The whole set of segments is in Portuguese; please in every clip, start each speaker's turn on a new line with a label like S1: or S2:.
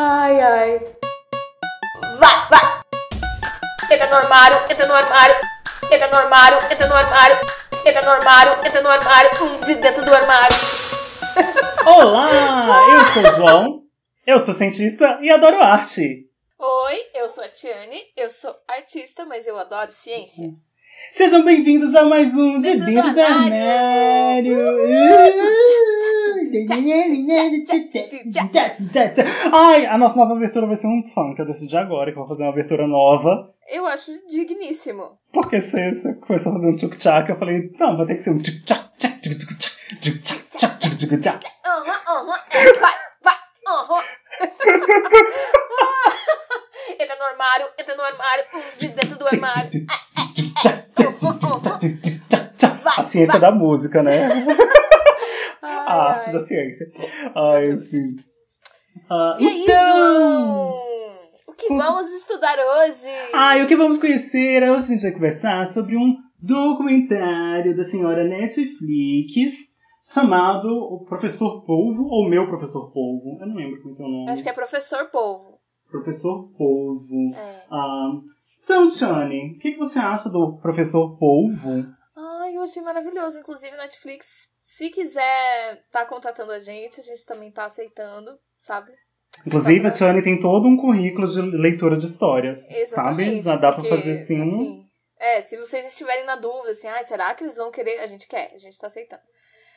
S1: Ai, ai. Vai, vai! Entra no armário, entra no armário, entra no armário, entra no armário, entra no armário, entra no armário, um de dentro do armário.
S2: Olá, eu sou o João, eu sou cientista e adoro arte.
S1: Oi, eu sou a Tiane, eu sou artista, mas eu adoro ciência.
S2: Sejam bem-vindos a mais um De
S1: Dentro do
S2: do
S1: Armário.
S2: Armário. Ai, a nossa nova abertura vai ser um funk. Eu decidi agora que eu vou fazer uma abertura nova.
S1: Eu acho digníssimo.
S2: Porque você, você começou a fazer um tchuk-tchak, eu falei, não, vai ter que ser um tchuk-tchak, tchak, tchuk, tchuk, tchak, tchuk, tchak, tchak, tchuk, tchuk, tchak.
S1: Aham, aham, é, vai, vai, aham. Entra no armário, entra no armário, um de dentro do armário.
S2: A ciência da música, né? A arte da ciência. Ai, enfim. Ah,
S1: E aí,
S2: então...
S1: João? O que vamos estudar hoje?
S2: Ah, e o que vamos conhecer? Hoje a gente vai conversar sobre um documentário da senhora Netflix chamado O Professor Polvo, ou Meu Professor Polvo. Eu não lembro como que é o nome.
S1: Acho que é professor polvo.
S2: Professor Polvo.
S1: É.
S2: Ah, então, Tiane, o que, que você acha do Professor Polvo?
S1: Eu achei maravilhoso. Inclusive, Netflix, se quiser tá contratando a gente, a gente também tá aceitando, sabe?
S2: Inclusive, a? Tiane tem todo um currículo de leitura de histórias,
S1: Exatamente.
S2: sabe? Já dá pra
S1: porque,
S2: fazer assim.
S1: assim, É, se vocês estiverem na dúvida, assim, ah, será que eles vão querer? A gente quer, a gente tá aceitando.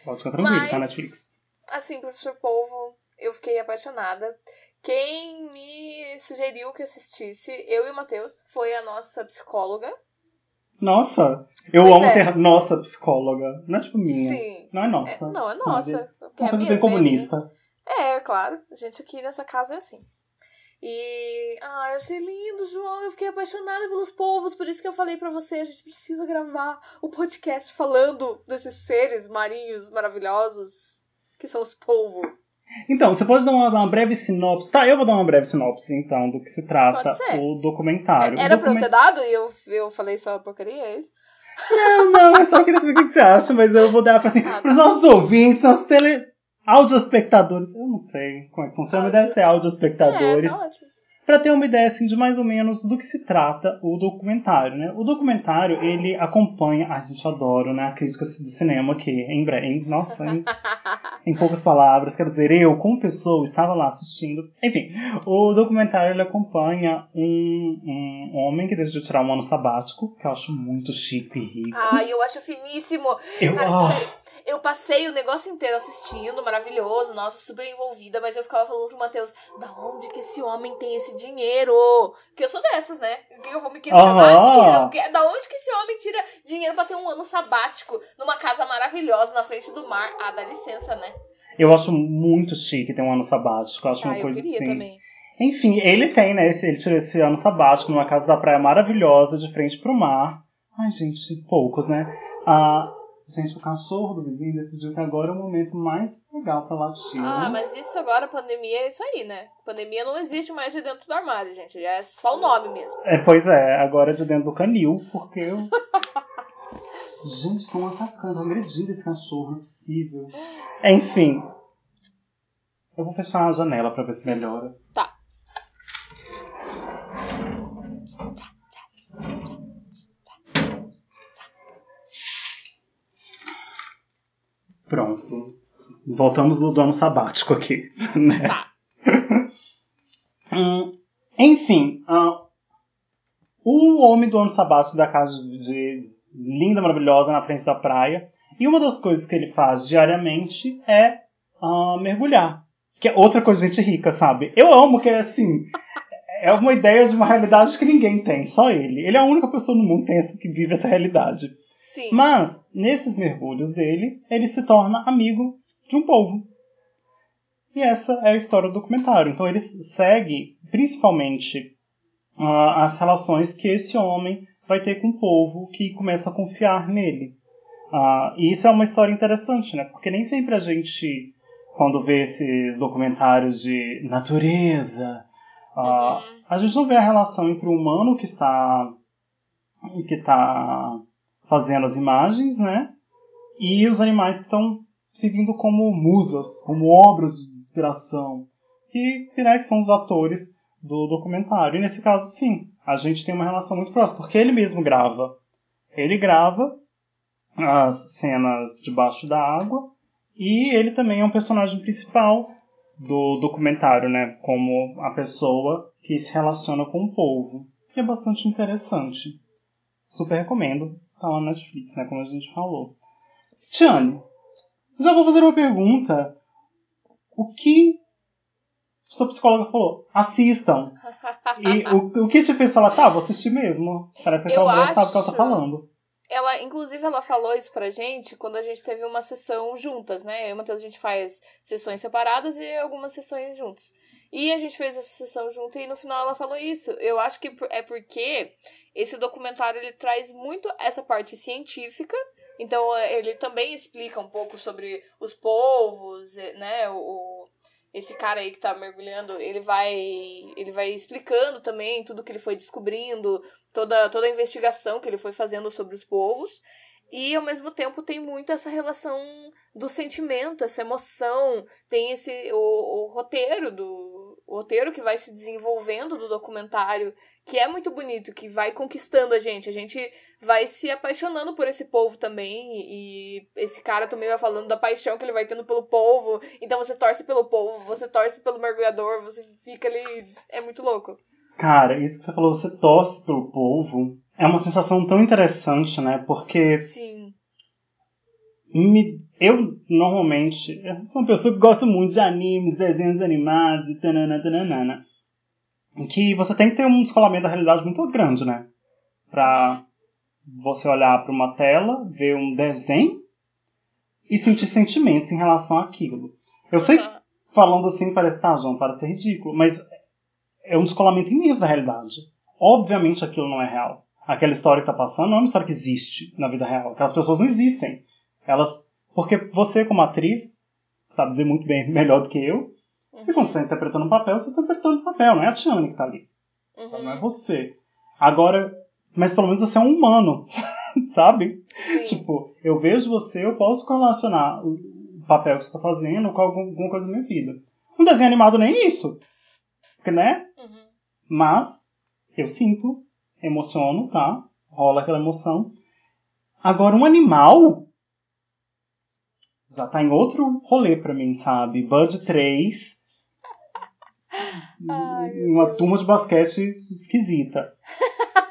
S2: Pode ficar tranquilo,
S1: Mas-
S2: tá, Netflix?
S1: Assim, Professor Polvo, eu fiquei apaixonada. Quem me sugeriu que assistisse, eu e o Matheus, foi a nossa psicóloga.
S2: Nossa, eu
S1: Pois
S2: amo
S1: é.
S2: ter nossa psicóloga. Não é tipo minha.
S1: Sim.
S2: Não é
S1: É,
S2: nossa.
S1: não, é
S2: sabe?
S1: nossa. porque
S2: Uma
S1: é
S2: bem
S1: é
S2: comunista.
S1: É, claro. A gente aqui nessa casa é assim. E. Ah, eu achei lindo, João. Eu fiquei apaixonada pelos povos. Por isso que eu falei pra você: a gente precisa gravar o podcast falando desses seres marinhos maravilhosos que são os polvos.
S2: Então, você pode dar uma, uma breve sinopse? Tá, eu vou dar uma breve sinopse, então, do que se trata o documentário.
S1: Era
S2: o
S1: pra eu
S2: document-
S1: ter dado e eu, eu falei só porcaria, é isso?
S2: Não, não, eu só queria saber o que você acha, mas eu vou dar pra, assim,
S1: Ah, tá.
S2: pros nossos ouvintes, nossos tele... audioespectadores. Eu não sei como é que funciona, mas deve ser audioespectadores.
S1: É, tá ótimo.
S2: Pra ter uma ideia assim de mais ou menos do que se trata o documentário, né? O documentário, ele acompanha, ai gente, eu adoro, né, a crítica de cinema aqui, em breve, nossa, em, em poucas palavras, quero dizer, eu como pessoa estava lá assistindo. Enfim, o documentário ele acompanha um, um homem que decidiu tirar um ano sabático, que eu acho muito chique e rico.
S1: Ai, eu acho finíssimo.
S2: eu,
S1: Cara,
S2: ah,
S1: sério, eu passei o negócio inteiro assistindo, maravilhoso, nossa, super envolvida, mas eu ficava falando pro Matheus, da onde que esse homem tem esse dinheiro? Porque eu sou dessas, né? Que eu vou me questionar. Que- Da onde que esse homem tira dinheiro pra ter um ano sabático numa casa maravilhosa na frente do mar? Ah, dá licença, né?
S2: Eu acho muito chique ter um ano sabático, eu acho
S1: ah,
S2: uma
S1: eu
S2: coisa assim.
S1: também.
S2: Enfim, ele tem, né? Esse, ele tirou esse ano sabático numa casa da praia maravilhosa, de frente pro mar. Ai, gente, poucos, né? Ah, gente, o cachorro do vizinho decidiu que agora é o momento mais legal pra latir.
S1: Ah, mas isso agora, pandemia, é isso aí, né? Pandemia não existe mais de dentro do armário, gente. É só o nome mesmo.
S2: É, pois é, agora é de dentro do canil, porque. gente, estão atacando, agredindo esse cachorro, não é possível. Enfim. Eu vou fechar a janela pra ver se melhora.
S1: Tá.
S2: Pronto. Voltamos do ano sabático aqui, né?
S1: Tá.
S2: Hum, enfim, ah, o homem do ano sabático da casa de linda, maravilhosa na frente da praia. E uma das coisas que ele faz diariamente é ah, mergulhar. Que é outra coisa de gente rica, sabe? Eu amo que é assim. É uma ideia de uma realidade que ninguém tem, só ele. Ele é a única pessoa no mundo que, tem essa, que vive essa realidade.
S1: Sim.
S2: Mas, nesses mergulhos dele, ele se torna amigo de um povo. E essa é a história do documentário. Então ele segue, principalmente, ah, as relações que esse homem vai ter com o povo que começa a confiar nele. Ah, e isso é uma história interessante, né? Porque nem sempre a gente, quando vê esses documentários de natureza, ah,
S1: Uhum.
S2: a gente não vê a relação entre o humano que está que está fazendo as imagens, né? E os animais que estão servindo como musas, como obras de inspiração. que, né, que são os atores do documentário. E nesse caso, sim, a gente tem uma relação muito próxima, porque ele mesmo grava. Ele grava as cenas debaixo da água e ele também é um personagem principal do documentário, né, como a pessoa que se relaciona com o povo. E é bastante interessante. Super recomendo. Tá lá na Netflix, né, como a gente falou. Tiane, já vou fazer uma pergunta. O que sua psicóloga falou? Assistam. e o, o que te fez falar, tá, vou assistir mesmo. Parece que ela acho... sabe o que ela tá falando.
S1: Ela, inclusive, ela falou isso pra gente quando a gente teve uma sessão juntas, né? Eu e o Matheus, a gente faz sessões separadas e algumas sessões juntos. E a gente fez essa sessão junto e no final ela falou isso. Eu acho que é porque esse documentário ele traz muito essa parte científica então ele também explica um pouco sobre os povos, né? O, esse cara aí que tá mergulhando, ele vai ele vai explicando também tudo que ele foi descobrindo, toda toda a investigação que ele foi fazendo sobre os povos. E ao mesmo tempo tem muito essa relação do sentimento, essa emoção, tem esse o, o roteiro do o roteiro que vai se desenvolvendo do documentário, que é muito bonito, que vai conquistando a gente. A gente vai se apaixonando por esse povo também. E esse cara também vai falando da paixão que ele vai tendo pelo povo. Então você torce pelo povo, você torce pelo mergulhador, você fica ali. É muito louco.
S2: Cara, isso que você falou, você torce pelo povo. É uma sensação tão interessante, né? Porque.
S1: Sim.
S2: Me eu, normalmente, eu sou uma pessoa que gosta muito de animes, desenhos animados e tanana, tanana. Que você tem que ter um descolamento da realidade muito grande, né? Pra você olhar para uma tela, ver um desenho e sentir sentimentos em relação àquilo. Eu sei que falando assim parece, tá, João, parece ser ridículo, mas é um descolamento imenso da realidade. Obviamente aquilo não é real. Aquela história que tá passando não é uma história que existe na vida real. Aquelas pessoas não existem. Elas porque você, como atriz, sabe dizer muito bem, melhor do que eu. Uhum. E quando você está interpretando um papel, você está interpretando um papel, não é a Tiane que está ali. Uhum. Não é você. Agora, mas pelo menos você é um humano, sabe? Sim. Tipo, eu vejo você, eu posso correlacionar o papel que você está fazendo com alguma coisa da minha vida. Um desenho animado nem isso, né? Uhum. Mas eu sinto, emociono, tá? Rola aquela emoção. Agora, um animal, já tá em outro rolê pra mim, sabe? Bud 3. Ai, uma Deus. turma de basquete esquisita.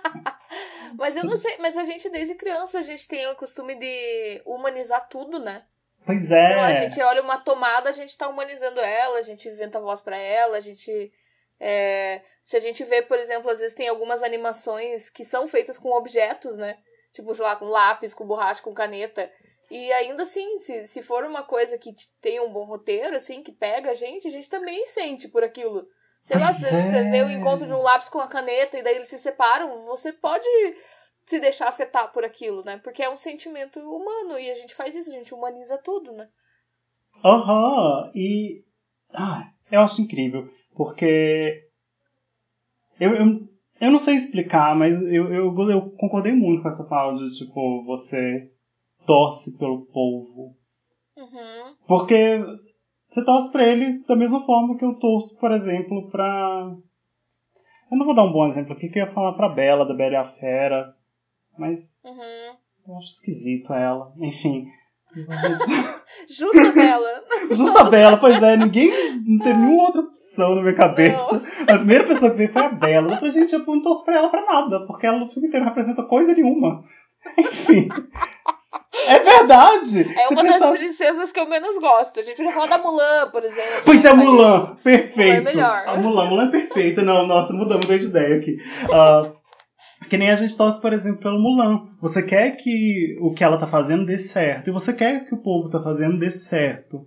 S1: mas eu não sei, mas a gente desde criança a gente tem o costume de humanizar tudo, né?
S2: Pois é.
S1: Lá, a gente olha uma tomada, a gente tá humanizando ela, a gente inventa voz para ela, a gente. É, se a gente vê, por exemplo, às vezes tem algumas animações que são feitas com objetos, né? Tipo, sei lá, com lápis, com borracha, com caneta. E ainda assim, se, se for uma coisa que tem um bom roteiro, assim, que pega a gente, a gente também sente por aquilo. Sei lá, você é. vê o encontro de um lápis com a caneta e daí eles se separam, você pode se deixar afetar por aquilo, né? Porque é um sentimento humano e a gente faz isso, a gente humaniza tudo, né?
S2: Aham, uhum. e. Ah, eu acho incrível, porque. Eu, eu, eu não sei explicar, mas eu, eu, eu concordei muito com essa fala de, tipo, você torce pelo povo.
S1: Uhum.
S2: Porque você torce pra ele da mesma forma que eu torço, por exemplo, pra. Eu não vou dar um bom exemplo aqui, que eu ia falar pra Bela, da Bela e a Fera. Mas.
S1: Uhum.
S2: Eu acho esquisito ela. Enfim.
S1: Justa Bela.
S2: Justa Bela, pois é, ninguém. Não teve nenhuma outra opção na minha cabeça. Não. A primeira pessoa que veio foi a Bela. Depois, gente, eu não torço pra ela pra nada, porque ela no filme inteiro não representa coisa nenhuma. Enfim. É verdade!
S1: É uma das princesas que eu menos gosto. A gente podia falar da Mulan, por exemplo.
S2: Pois é, Mulan! Perfeito! Mulan
S1: é melhor.
S2: A Mulan, Mulan é perfeita. Não, nossa, mudamos de ideia aqui. Uh, que nem a gente torce, por exemplo, pelo Mulan. Você quer que o que ela tá fazendo dê certo. E você quer que o povo tá fazendo dê certo.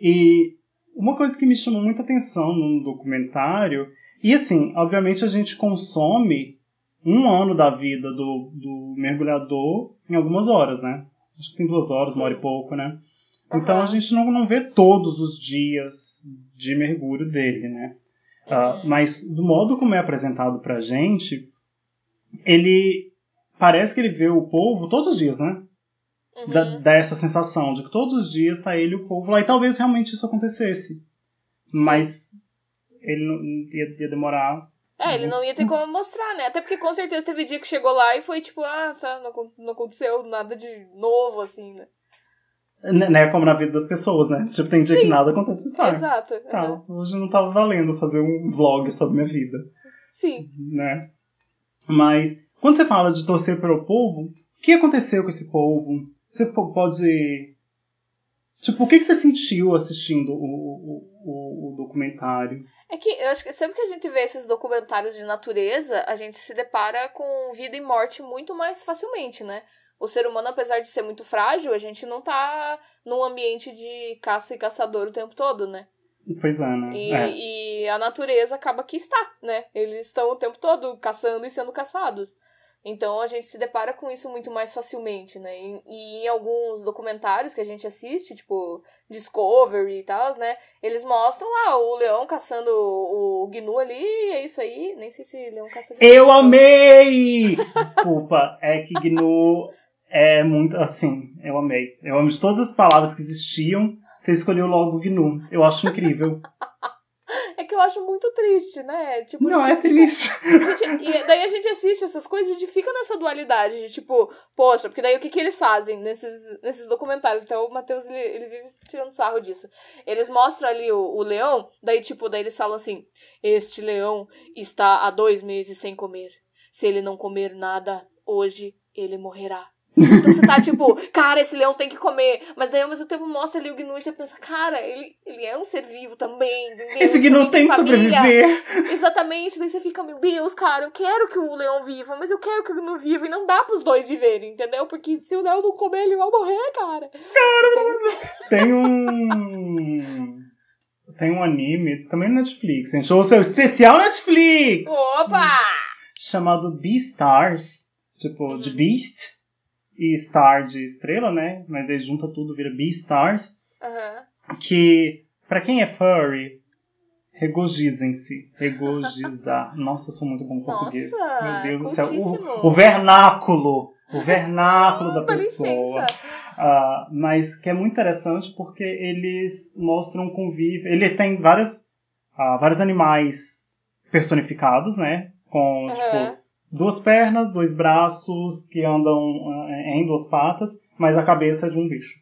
S2: E uma coisa que me chamou muita atenção no documentário. E assim, obviamente a gente consome um ano da vida do, do mergulhador em algumas horas, né? Acho que tem duas horas, Sim. uma hora e pouco, né? Uhum. Então a gente não, não vê todos os dias de mergulho dele, né? Uh, mas do modo como é apresentado pra gente, ele parece que ele vê o povo todos os dias, né? Uhum. Dá, dá, essa sensação de que todos os dias tá ele e o povo lá. E talvez realmente isso acontecesse. Sim. Mas ele ia, ia demorar.
S1: É, ele não ia ter como mostrar, né? Até porque com certeza teve dia que chegou lá e foi tipo, ah, tá, não, não aconteceu nada de novo, assim, né?
S2: Né, como na vida das pessoas, né? Tipo, tem dia
S1: Sim.
S2: que nada acontece com sabe?
S1: Exato.
S2: Tá,
S1: uhum.
S2: hoje não tava valendo fazer um vlog sobre minha vida,
S1: Sim.
S2: né? Mas, quando você fala de torcer pelo povo, o que aconteceu com esse povo? Você po- pode. Tipo, o que, que você sentiu assistindo o, o, o, documentário?
S1: É que eu acho que sempre que a gente vê esses documentários de natureza, a gente se depara com vida e morte muito mais facilmente, né? O ser humano, apesar de ser muito frágil, a gente não tá num ambiente de caça e caçador o tempo todo, né?
S2: Pois é, né?
S1: E,
S2: É.
S1: e a natureza acaba que está, né? Eles estão o tempo todo caçando e sendo caçados. Então a gente se depara com isso muito mais facilmente, né? E, e em alguns documentários que a gente assiste, tipo Discovery e tal, né? Eles mostram lá o leão caçando o, gnu ali, é isso aí. Nem sei se leão caça gnu.
S2: Eu amei! Desculpa, é que GNU é muito. Assim, eu amei. Eu amo de todas as palavras que existiam. Você escolheu logo GNU. Eu acho incrível.
S1: Que eu acho muito triste, né? Tipo,
S2: Não, é
S1: fica-
S2: triste.
S1: Gente- e daí a gente assiste essas coisas e fica nessa dualidade de tipo, poxa, porque daí o que, que eles fazem nesses, nesses documentários? Então o Matheus, ele, ele vive tirando sarro disso. Eles mostram ali o, o leão, daí tipo, daí eles falam assim, este leão está há dois meses sem comer. Se ele não comer nada hoje, ele morrerá. Então você tá tipo, cara, esse leão tem que comer. Mas daí ao mesmo tempo mostra ali o gnu e você pensa, cara, ele, ele é um ser vivo também. entendeu?
S2: Esse GNU tem que sobreviver.
S1: Exatamente, daí você fica, meu Deus, cara, eu quero que o leão viva, mas eu quero que o gnu viva e não dá pros dois viverem, entendeu? Porque se o leão não comer, ele vai morrer, cara.
S2: Tem um. Tem um anime, também no Netflix, gente. Ou seu especial Netflix!
S1: Opa!
S2: Chamado Beastars. Tipo, de Beast. E Star de estrela, né? Mas aí junta tudo, vira Beastars.
S1: Aham.
S2: que pra quem é furry, regozijem-se. Regozizar. Nossa, eu sou muito bom com português. Meu Deus do céu. O, o vernáculo. O vernáculo da pessoa. Ah, mas que é muito interessante porque eles mostram um convívio. Ele tem várias, ah, vários animais personificados, né? Com,
S1: Aham.
S2: tipo, duas pernas, dois braços que andam ah, em duas patas, mas a cabeça é de um bicho.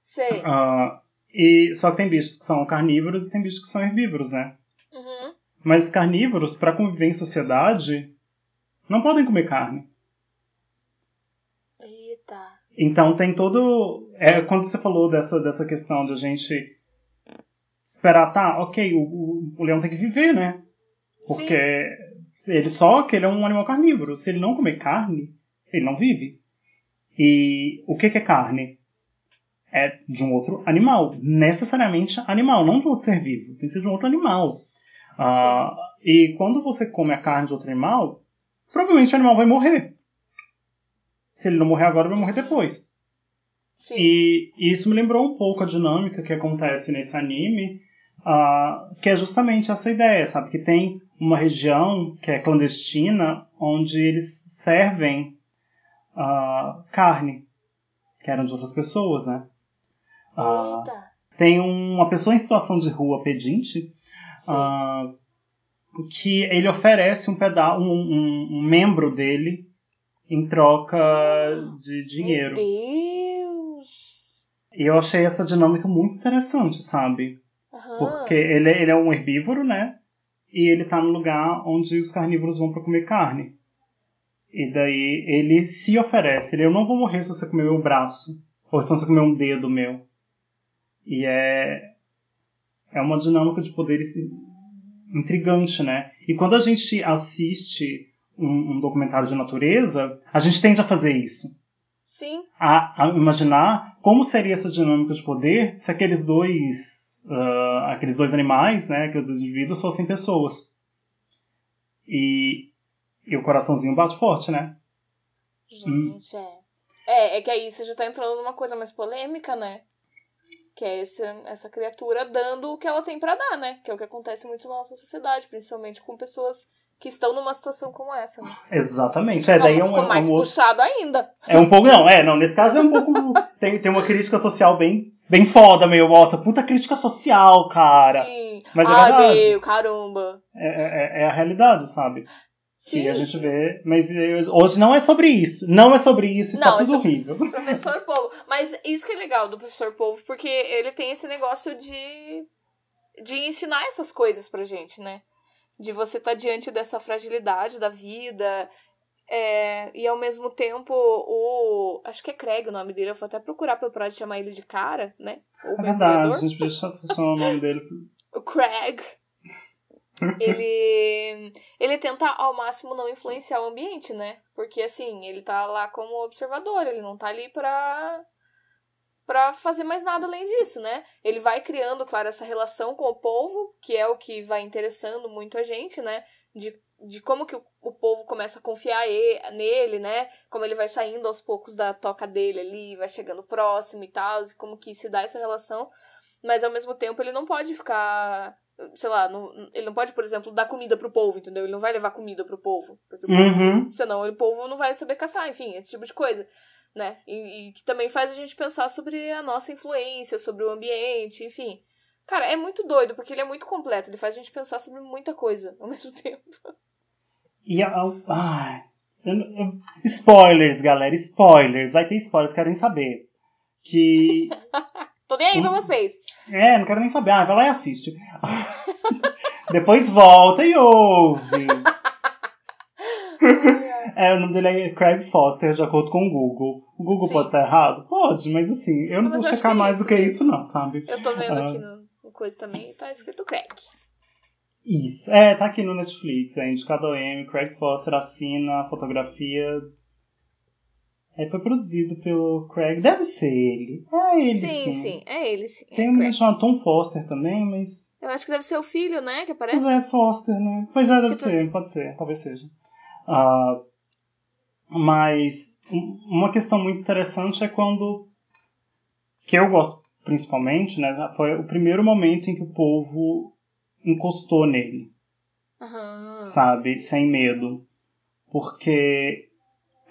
S1: Sei.
S2: Ah, e só que tem bichos que são carnívoros e tem bichos que são herbívoros, né?
S1: Uhum.
S2: Mas os carnívoros, para conviver em sociedade, não podem comer carne.
S1: Eita.
S2: Então tem todo. É, quando você falou dessa, dessa questão de a gente esperar, tá, ok, o, o, o leão tem que viver, né? Porque ele só que ele é um animal carnívoro. Se ele não comer carne, ele não vive. E o que, que é carne? É de um outro animal. Necessariamente animal, não de um outro ser vivo. Tem que ser de um outro animal. Ah, e quando você come a carne de outro animal, provavelmente o animal vai morrer. Se ele não morrer agora, vai morrer depois.
S1: Sim.
S2: E isso me lembrou um pouco a dinâmica que acontece nesse anime, ah, que é justamente essa ideia, sabe? Que tem uma região que é clandestina, onde eles servem ah, carne, que eram de outras pessoas, né?
S1: Eita.
S2: tem uma pessoa em situação de rua pedinte que ele oferece um, peda um, um, um membro dele em troca de dinheiro.
S1: Meu Deus.
S2: E eu achei essa dinâmica muito interessante, sabe? Porque ele, ele é um herbívoro, né? E ele tá no lugar onde os carnívoros vão para comer carne. E daí ele se oferece. Ele, eu não vou morrer se você comer meu braço. Ou se você comer um dedo meu. E é... É uma dinâmica de poderes intrigante, né? E quando a gente assiste um, um documentário de natureza, a gente tende a fazer isso
S1: Sim.
S2: a, a imaginar como seria essa dinâmica de poder se aqueles dois ah, aqueles dois animais, né, aqueles dois indivíduos fossem pessoas. E, e o coraçãozinho bate forte, né? Hum.
S1: Gente, é. É, é que aí você já tá entrando numa coisa mais polêmica, né? Que é esse, essa criatura dando o que ela tem pra dar, né? Que é o que acontece muito na nossa sociedade, principalmente com pessoas que estão numa situação como essa, né?
S2: Exatamente. É, daí é um,
S1: Ficou
S2: é
S1: mais
S2: um outro-
S1: puxado ainda.
S2: é um pouco. Não, é, não, nesse caso é um pouco. tem, tem uma crítica social bem bem foda, meio, nossa, puta crítica social, cara.
S1: Sim.
S2: Mas é
S1: Ai,
S2: verdade.
S1: meu, caramba.
S2: É, é, é a realidade, sabe?
S1: Sim.
S2: Que a gente vê. Mas hoje não é sobre isso. Não é sobre isso, está
S1: Não, é
S2: tudo
S1: sobre-
S2: horrível.
S1: Professor Polvo. Mas isso que é legal do professor Polvo, porque ele tem esse negócio de, de ensinar essas coisas pra gente, né? De você estar diante dessa fragilidade da vida. É, e ao mesmo tempo, o. Acho que é Craig o nome dele. Eu vou até procurar pelo Pride chamar ele de cara, né? O
S2: É verdade, a gente podia chamar o nome dele.
S1: o Craig, ele ele tenta ao máximo não influenciar o ambiente, né? Porque assim, ele tá lá como observador, ele não tá ali pra para fazer mais nada além disso, né? Ele vai criando, claro, essa relação com o povo, que é o que vai interessando muito a gente, né? De, de como que o, o povo começa a confiar nele, né? Como ele vai saindo aos poucos da toca dele ali, vai chegando próximo e tal, e como que se dá essa relação. Mas ao mesmo tempo ele não pode ficar, sei lá, não- ele não pode, por exemplo, dar comida pro povo, entendeu? Ele não vai levar comida pro povo. Porque o povo
S2: Uhum.
S1: senão o povo não vai saber caçar, enfim, esse tipo de coisa, né? E, e que também faz a gente pensar sobre a nossa influência, sobre o ambiente, enfim. Cara, é muito doido, porque ele é muito completo, ele faz a gente pensar sobre muita coisa ao mesmo tempo.
S2: E a. a- Ai. eu- eu- spoilers, galera, spoilers. Vai ter spoilers, quero nem saber. Que.
S1: Tô nem aí pra
S2: Uhum.
S1: vocês.
S2: É, não quero nem saber. Ah, vai lá e assiste. Depois volta e ouve. É, o nome dele é Craig Foster, de acordo com o Google. O Google
S1: Sim.
S2: pode estar errado? Pode, mas assim, eu não vou checar
S1: é
S2: mais
S1: isso
S2: do que isso, não, sabe?
S1: Eu tô vendo
S2: Ah.
S1: aqui no, no coisa também, tá escrito Craig.
S2: Isso. É, tá aqui no Netflix, é indicado ao M, Craig Foster assina a fotografia. É, foi produzido pelo Craig. Deve ser ele. É ele.
S1: Sim, sim, é ele, sim.
S2: Tem
S1: é
S2: um menino chamado Tom Foster também, mas.
S1: Eu acho que deve ser o filho, né, que aparece.
S2: Pois é, Foster, né? Pois é, deve
S1: tu-
S2: ser, pode ser, talvez seja. Ah, mas um- uma questão muito interessante é quando. que eu gosto principalmente, né? Foi o primeiro momento em que o povo encostou nele.
S1: Aham.
S2: sabe? Sem medo. Porque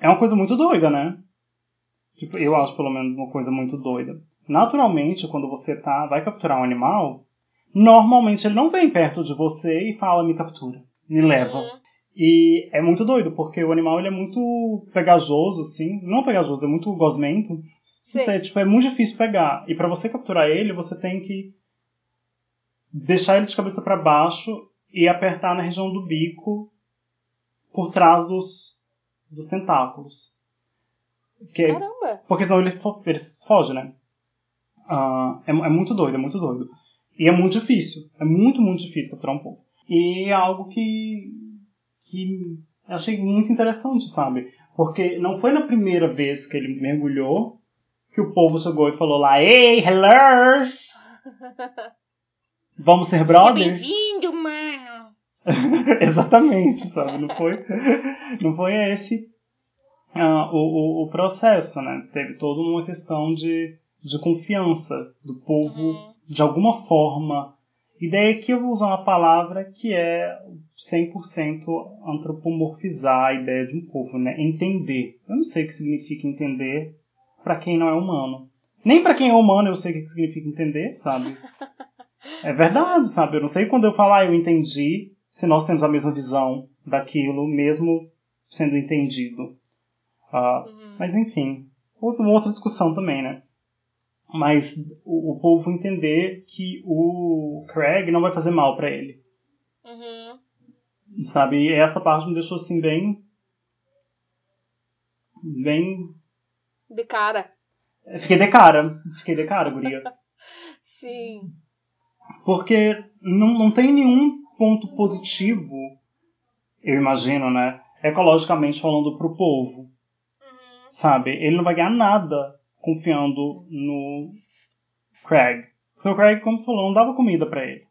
S2: é uma coisa muito doida, né? Tipo, eu acho pelo menos uma coisa muito doida. Naturalmente, quando você tá, vai capturar um animal, normalmente ele não vem perto de você e fala me captura, me leva.
S1: Uhum.
S2: E é muito doido, porque o animal ele é muito pegajoso, assim. Não pegajoso, é muito gosmento.
S1: Sim.
S2: Isso é, tipo, é muito difícil pegar. E pra você capturar ele, você tem que deixar ele de cabeça pra baixo e apertar na região do bico por trás dos, dos tentáculos. Que,
S1: Caramba.
S2: porque senão ele, fo- ele foge, né? Ah, é, é muito doido, é muito doido. E é muito difícil. É muito, muito difícil capturar um povo. E é algo que, que eu achei muito interessante, sabe? Porque não foi na primeira vez que ele mergulhou que o povo chegou e falou lá, Ei, hellos! Vamos ser brothers?
S1: Bem-vindo, mano.
S2: Exatamente, sabe? Não foi, não foi esse ah, o, o, o processo, né? Teve toda uma questão de, de confiança do povo,
S1: Uhum.
S2: de alguma forma. E daí aqui eu vou usar uma palavra que é 100% antropomorfizar a ideia de um povo, né? Entender. Eu não sei o que significa entender para quem não é humano. Nem para quem é humano eu sei o que significa entender, sabe? É verdade, sabe? Eu não sei quando eu falar eu entendi, se nós temos a mesma visão daquilo, mesmo sendo entendido. Ah,
S1: Uhum.
S2: mas enfim, uma outra discussão também, né? Mas o, o povo entender que o Craig não vai fazer mal pra ele,
S1: Uhum.
S2: sabe? E essa parte me deixou assim bem. Bem.
S1: De cara.
S2: Fiquei de cara, fiquei de cara, guria.
S1: Sim.
S2: Porque não, não tem nenhum ponto positivo, eu imagino, né? Ecologicamente falando pro povo,
S1: Uhum.
S2: sabe? Ele não vai ganhar nada confiando no Craig. Porque o Craig, como você falou, não dava comida pra ele.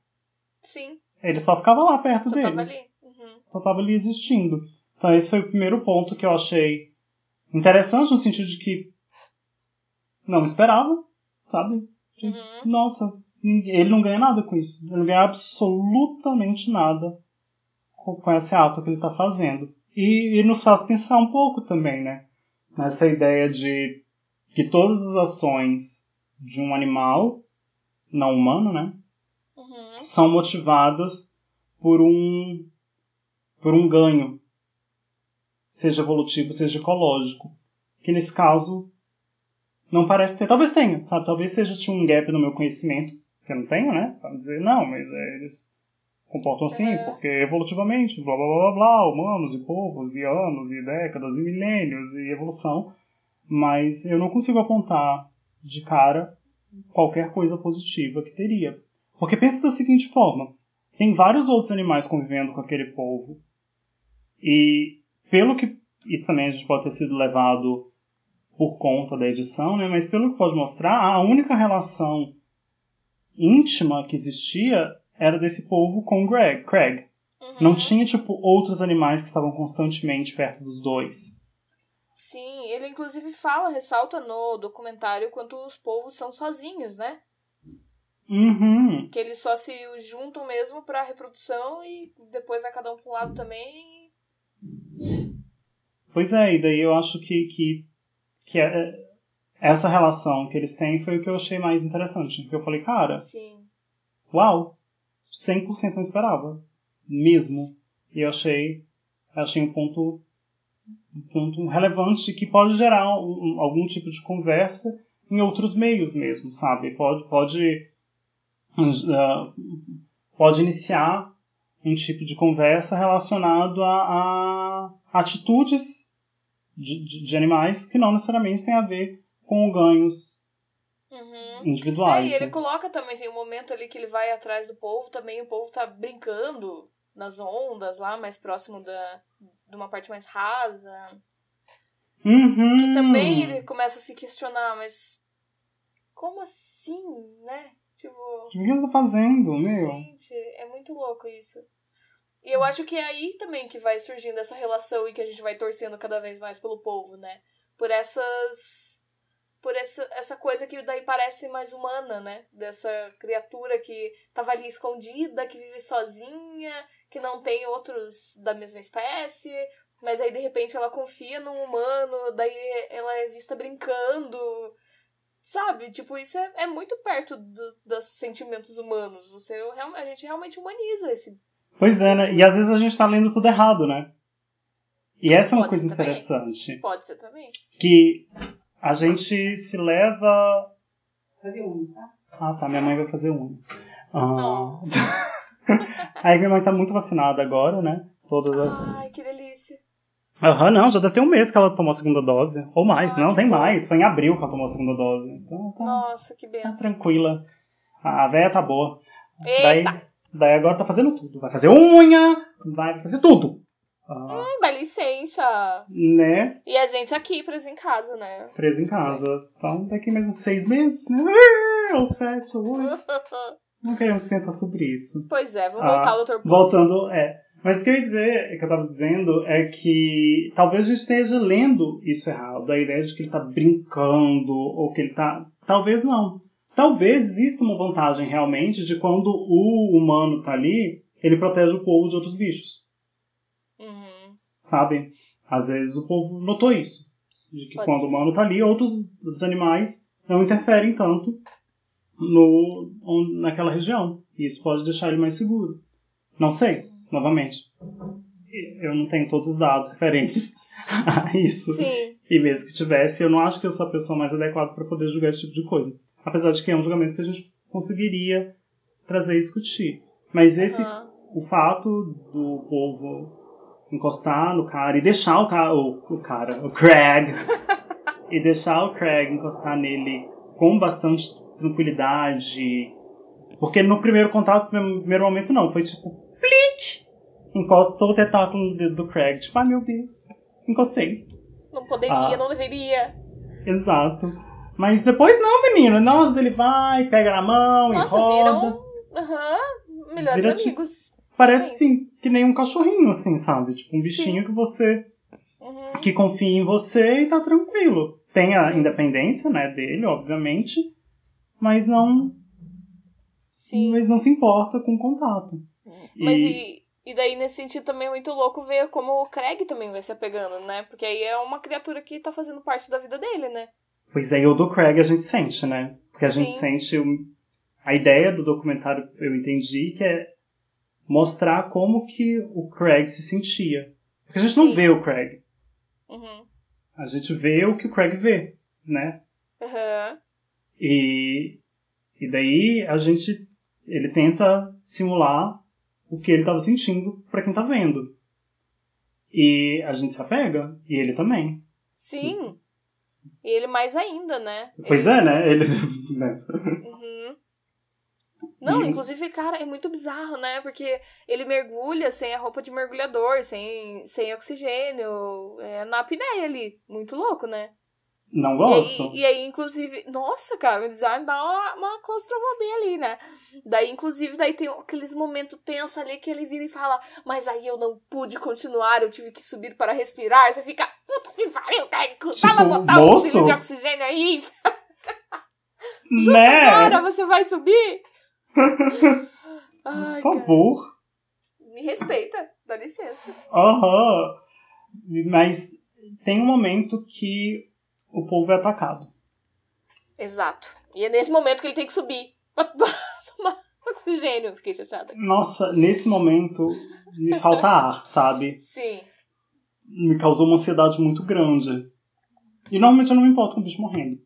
S1: Sim.
S2: Ele só ficava lá perto
S1: Só
S2: dele.
S1: tava ali. Uhum.
S2: Só tava ali existindo. Então esse foi o primeiro ponto que eu achei interessante no sentido de que não esperava, sabe?
S1: Uhum.
S2: Nossa, ele não ganha nada com isso. Ele não ganha absolutamente nada com, com esse ato que ele tá fazendo. E, e nos faz pensar um pouco também, né? Nessa ideia de que todas as ações de um animal não humano, né?
S1: Uhum.
S2: São motivadas por um por um ganho, seja evolutivo, seja ecológico, que nesse caso não parece ter. Talvez tenha, sabe? Talvez seja tinha um gap no meu conhecimento que eu não tenho, né? Para dizer não, mas é, eles comportam assim,
S1: É.
S2: porque evolutivamente, blá blá blá blá blá, humanos e povos, e anos, e décadas, e milênios, e evolução. Mas eu não consigo apontar de cara qualquer coisa positiva que teria. Porque pensa da seguinte forma: tem vários outros animais convivendo com aquele povo, e pelo que isso também a gente pode ter sido levado por conta da edição, né? Mas pelo que pode mostrar, a única relação íntima que existia era desse povo com o Greg, Craig.
S1: Uhum.
S2: Não tinha, tipo, outros animais que estavam constantemente perto dos dois.
S1: Sim, ele inclusive fala, ressalta no documentário quanto os povos são sozinhos, né?
S2: Uhum.
S1: Que eles só se juntam mesmo pra reprodução e depois vai cada um pra um lado também.
S2: Pois é, e daí eu acho que, que, que é- essa relação que eles têm foi o que eu achei mais interessante. Porque eu falei, cara,
S1: Sim.
S2: uau, 100% não esperava. Mesmo. E eu achei, achei um ponto, um ponto relevante que pode gerar um- um- algum tipo de conversa em outros meios mesmo, sabe? Pode, pode, ah, pode iniciar um tipo de conversa relacionado a, a atitudes de, de, de animais que não necessariamente têm a ver com ganhos
S1: Uhum. É,
S2: individuais.
S1: e ele
S2: né?
S1: coloca também, tem um momento ali que ele vai atrás do povo, também o povo tá brincando nas ondas lá, mais próximo da, de uma parte mais rasa.
S2: Uhum.
S1: Que também ele começa a se questionar, mas como assim, né? Tipo,
S2: O que ele tá fazendo, meu?
S1: gente, é muito louco isso. E eu acho que é aí também que vai surgindo essa relação e que a gente vai torcendo cada vez mais pelo povo, né? Por essas. Por essa, essa coisa que daí parece mais humana, né? Dessa criatura que tava ali escondida, que vive sozinha, que não tem outros da mesma espécie, mas aí de repente ela confia num humano, daí ela é vista brincando. Sabe? Tipo, isso é, é muito perto do- dos sentimentos humanos. Você, a gente realmente humaniza esse.
S2: Pois é, né? E às vezes a gente tá lendo tudo errado, né? E essa é uma
S1: Pode
S2: coisa
S1: ser também.
S2: interessante.
S1: Pode ser também.
S2: Que a gente se leva.
S3: Fazer um, tá?
S2: Ah, tá. Minha mãe vai fazer um. Ah. Aí minha mãe tá muito vacinada agora, né? Todas as.
S1: Ai, que delícia.
S2: Aham, não, já deve ter um mês que ela tomou a segunda dose. Ou mais,
S1: Ah,
S2: não, tem
S1: bom.
S2: mais. Foi em abril que ela tomou a segunda dose. Então tá,
S1: Nossa, que
S2: tá
S1: benção.
S2: tranquila. A véia tá boa.
S1: Eita!
S2: daí agora tá fazendo tudo. Vai fazer unha, vai fazer tudo. Ah,
S1: Hum, dá licença.
S2: né?
S1: E a gente aqui, preso em casa, né?
S2: Preso em casa. Então daqui mais uns seis meses, né? Ou sete, ou oito. Não queremos pensar sobre isso.
S1: pois é, vamos
S2: Ah,
S1: voltar ao Dr. Poo.
S2: Voltando, é. Mas o que eu ia dizer, que eu tava dizendo, é que talvez a gente esteja lendo isso errado. A ideia de que ele tá brincando, ou que ele tá. Talvez não. Talvez exista uma vantagem realmente de quando o humano tá ali, ele protege o povo de outros bichos.
S1: Uhum.
S2: Sabe? Às vezes o povo notou isso. De que
S1: Pode
S2: quando
S1: ser.
S2: o humano tá ali, outros dos animais não interferem tanto no, naquela região. E isso pode deixar ele mais seguro. Não sei, novamente. Eu não tenho todos os dados referentes a isso.
S1: Sim.
S2: E mesmo que tivesse, eu não acho que eu sou a pessoa mais adequada para poder julgar esse tipo de coisa. Apesar de que é um julgamento que a gente conseguiria trazer e discutir. Mas esse
S1: Aham.
S2: o fato do povo encostar no cara e deixar o cara, o, o cara, o Craig, e deixar o Craig encostar nele com bastante tranquilidade. Porque no primeiro contato, no primeiro momento, não. Foi tipo, plique! Encostou o tentáculo no dedo do Craig. Tipo, ai meu Deus, encostei.
S1: Não poderia,
S2: Ah.
S1: não deveria.
S2: Exato. Mas depois não, menino. Nossa, ele vai, pega na mão
S1: Nossa,
S2: e roda.
S1: viram. Aham. Melhores
S2: Vira, tipo,
S1: amigos.
S2: Parece assim, que nem um cachorrinho, assim, sabe? Tipo um bichinho que você
S1: Uhum.
S2: que confia em você e tá tranquilo. Tem a
S1: Sim.
S2: independência, né, dele, obviamente, mas não,
S1: Sim.
S2: mas não se importa com o contato.
S1: Mas
S2: E-
S1: e, e daí, nesse sentido, também é muito louco ver como o Craig também vai se apegando, né? Porque aí é uma criatura que tá fazendo parte da vida dele, né?
S2: Pois é, e o do Craig a gente sente, né? Porque a gente
S1: Sim.
S2: sente. um- A ideia do documentário, eu entendi, que é mostrar como que o Craig se sentia. Porque a gente não
S1: Sim.
S2: vê o Craig.
S1: Uhum.
S2: A gente vê o que o Craig vê, né?
S1: Aham.
S2: E, e daí a gente. Ele tenta simular o que ele estava sentindo para quem tá vendo. E a gente se apega, e ele também.
S1: Sim. E ele mais ainda, né?
S2: Pois
S1: Ele-
S2: é, né? Ele. né?
S1: Uhum. Não,
S2: E-
S1: inclusive, cara, é muito bizarro, né? Porque ele mergulha sem a roupa de mergulhador, sem, sem oxigênio, é, na apneia ali. Muito louco, né?
S2: Não
S1: E
S2: gosto.
S1: aí, e aí, inclusive, nossa, cara, já dá uma, uma claustrofobia ali, né? Daí, inclusive, daí tem aqueles momentos tensos ali que ele vira e fala, mas aí eu não pude continuar, eu tive que subir para respirar. Você fica, puta que pariu, tem que custar
S2: Tipo,
S1: botar um de oxigênio aí.
S2: né?
S1: Agora você vai subir? Ai,
S2: Por
S1: cara,
S2: favor.
S1: me respeita, dá licença.
S2: Aham. Mas tem um momento que o povo é atacado.
S1: Exato. E é nesse momento que ele tem que subir pra tomar oxigênio. Fiquei chateada.
S2: Nossa, nesse momento me falta ar, sabe?
S1: Sim.
S2: Me causou uma ansiedade muito grande. E normalmente eu não me importo com o bicho morrendo.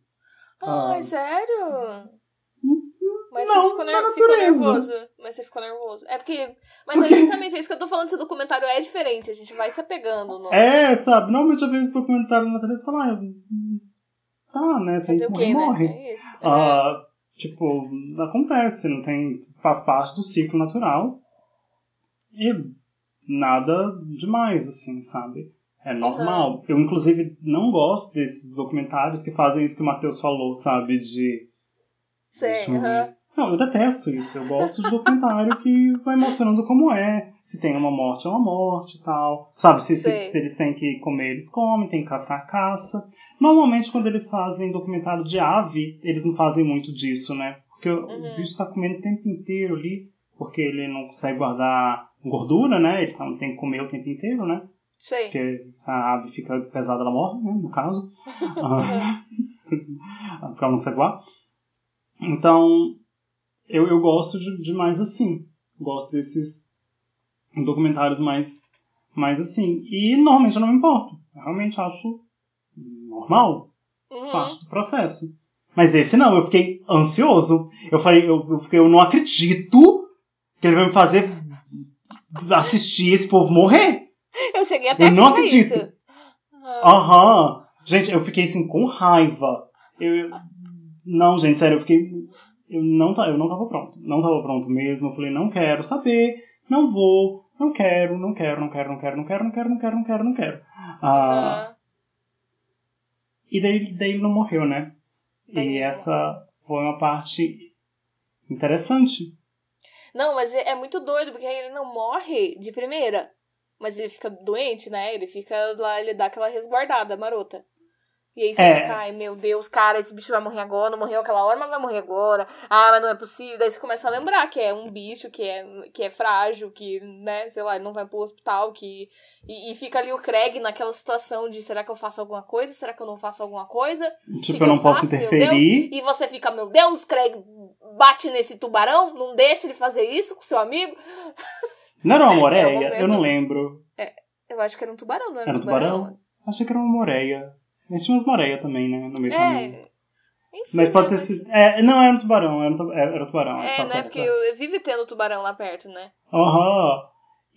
S1: Ai,
S2: Ah.
S1: sério? Mas
S2: Não,
S1: você ficou, ner- ficou nervoso. Mas você ficou nervoso. É porque. Mas é justamente isso que eu tô falando. Esse documentário é diferente. A gente vai se apegando. No...
S2: É, sabe? Normalmente eu vejo documentário na natureza e falo, ah, tá, né? Tem
S1: Fazer
S2: que
S1: o quê,
S2: morrer, morre.
S1: né? É isso. É.
S2: Ah, tipo, acontece, não tem. Faz parte do ciclo natural. E nada demais, assim, sabe? É normal. Eu, inclusive, não gosto desses documentários que fazem isso que o Matheus falou, sabe? De.
S1: Sei,
S2: ver. Não, eu detesto isso. Eu gosto de documentário que vai mostrando como é. Se tem uma morte, é uma morte e tal. Sabe, se, se, se eles têm que comer, eles comem, tem que caçar, caça. Normalmente, quando eles fazem documentário de ave, eles não fazem muito disso, né? Porque o-
S1: Uhum.
S2: o bicho tá comendo o tempo inteiro ali, porque ele não consegue guardar gordura, né? Ele tá- tem que comer o tempo inteiro, né?
S1: Sei.
S2: Porque se a ave fica pesada, ela morre, né? No caso. Ah, porque ela não consegue voar. Então, eu, eu gosto de, de mais assim. Gosto desses documentários mais, mais assim. E normalmente eu não me importo. Eu realmente acho normal. Faz
S1: Uhum.
S2: parte do processo. Mas esse não, eu fiquei ansioso. Eu falei, eu, eu fiquei, eu não acredito que ele vai me fazer assistir esse povo morrer.
S1: Eu cheguei até
S2: Eu
S1: aqui
S2: não acredito.
S1: isso. Ah,
S2: Aham. Gente, eu fiquei assim com raiva. Eu- não, gente, sério, eu fiquei. Eu não, eu não tava pronto. Não tava pronto mesmo. Eu falei, não quero saber, não vou, não quero, não quero, não quero, não quero, não quero, não quero, não quero, não quero, não quero. Ah,
S1: aham.
S2: e daí, daí ele não morreu, né?
S1: Daí
S2: e essa foi uma parte interessante.
S1: Não, mas é, é muito doido, porque ele não morre de primeira. Mas ele fica doente, né? Ele fica lá, ele dá aquela resguardada marota. E aí você
S2: É.
S1: fica, ai meu Deus, cara, esse bicho vai morrer agora, não morreu aquela hora, mas vai morrer agora. Ah, mas não é possível. Daí você começa a lembrar que é um bicho que é, que é frágil, que, né, sei lá, ele não vai pro hospital, que. E, e fica ali o Craig naquela situação de será que eu faço alguma coisa? Será que eu não faço alguma coisa?
S2: Tipo,
S1: que
S2: eu não
S1: eu
S2: posso
S1: faço,
S2: interferir.
S1: E você fica, meu Deus, Craig, bate nesse tubarão, não deixa ele fazer isso com seu amigo.
S2: Não era uma
S1: É,
S2: moreia?
S1: o momento-
S2: Eu não lembro.
S1: Eu acho que era um tubarão, não era,
S2: Era
S1: um
S2: um
S1: tubarão?
S2: tubarão? Achei que era uma moreia. Mas tinha umas moreias também, né? No meio do
S1: É.
S2: caminho.
S1: Enfim.
S2: Mas pode ter
S1: né,
S2: sido. É, não, era um tubarão, era um, tu- era um tubarão.
S1: É,
S2: tá
S1: né?
S2: certo.
S1: Porque eu, vive tendo tubarão lá perto, né?
S2: Aham.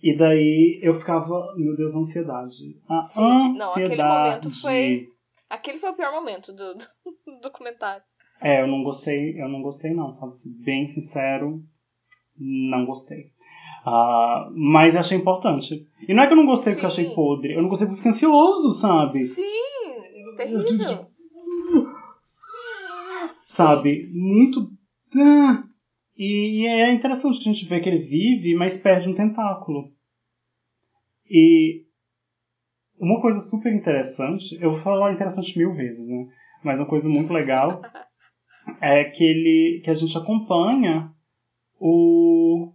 S2: E daí eu ficava, meu Deus, ansiedade. A
S1: Sim, não,
S2: ansiedade.
S1: aquele momento foi- Aquele foi o pior momento do, do documentário.
S2: É, eu não gostei, eu não gostei não, sabe? Ser bem sincero, não gostei. Ah, mas achei importante. E não é que eu não gostei porque eu achei
S1: Sim.
S2: podre, eu não gostei porque eu fiquei ansioso, sabe?
S1: Sim, terrível.
S2: sabe? Muito. Ah. E, é interessante que a gente vê que ele vive, mas perde um tentáculo. E uma coisa super interessante, eu vou falar interessante mil vezes, né? Mas uma coisa muito legal é que ele que a gente acompanha o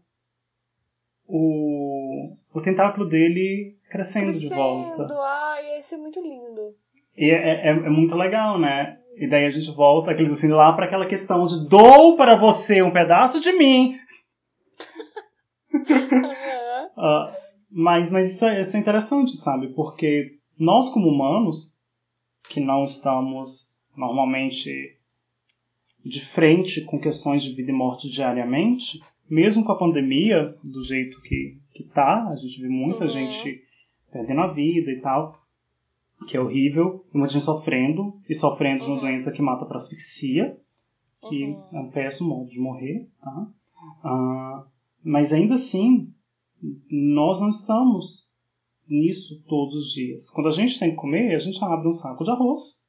S2: o, o tentáculo dele crescendo, de volta.
S1: Crescendo, ai, isso é muito lindo.
S2: E é, é, é muito legal, né? e daí a gente volta, aqueles assim, lá para aquela questão de dou para você um pedaço de mim. uh, mas mas isso, é, isso é interessante, sabe? Porque nós, como humanos, que não estamos normalmente de frente com questões de vida e morte diariamente, mesmo com a pandemia do jeito que, que tá, a gente vê muita uhum. gente perdendo a vida e tal, que é horrível, muita gente sofrendo, e sofrendo de uma uhum. doença que mata para asfixia, que uhum. é um péssimo modo de morrer, tá? Uh, mas ainda assim, nós não estamos nisso todos os dias. Quando a gente tem que comer, a gente abre um saco de arroz,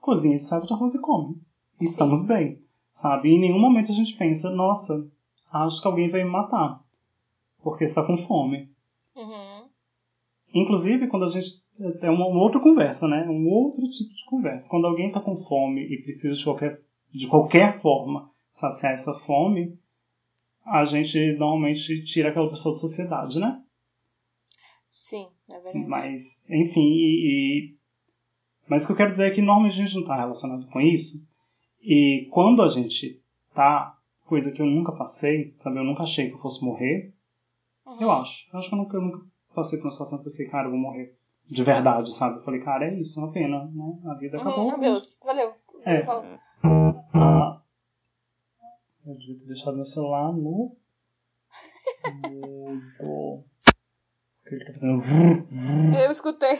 S2: cozinha esse saco de arroz e come. E estamos bem, sabe? E em nenhum momento a gente pensa, nossa, acho que alguém vai me matar, porque está com fome. Uhum. Inclusive, quando a gente. É uma, uma, outra conversa, né? Um outro tipo de conversa. Quando alguém está com fome e precisa de qualquer, de qualquer forma saciar essa fome, a gente normalmente tira aquela pessoa da sociedade, né?
S1: Sim, é verdade.
S2: Mas, enfim, e, e... mas o que eu quero dizer é que normalmente a gente não está relacionado com isso. E quando a gente tá, coisa que eu nunca passei, sabe? Eu nunca achei que eu fosse morrer. Uhum. Eu acho. Eu acho que eu nunca, eu nunca passei por uma situação que eu pensei, cara, eu vou morrer. De verdade, sabe? Eu falei, cara, é isso, é uma pena, né? A vida acabou.
S1: Uhum, Deus, valeu.
S2: É. Ah, eu devia ter deixado meu celular no. no ele tá fazendo.
S1: Eu escutei.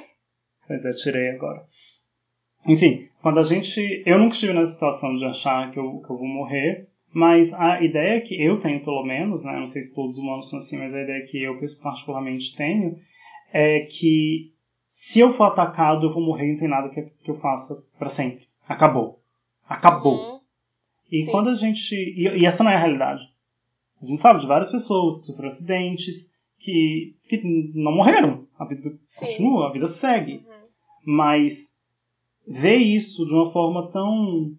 S2: Pois é, tirei agora. Enfim, quando a gente. Eu nunca estive nessa situação de achar que eu, que eu vou morrer, mas a ideia que eu tenho, pelo menos, né? Não sei se todos os humanos são assim, mas a ideia que eu particularmente tenho é que se eu for atacado, eu vou morrer não tem nada que, que eu faça para sempre. Acabou. Acabou. Uhum. E Sim. quando a gente. E, e essa não é a realidade. A gente sabe de várias pessoas que sofreram acidentes, que, que não morreram. A vida Sim. continua, a vida segue. Uhum. Mas ver isso de uma forma tão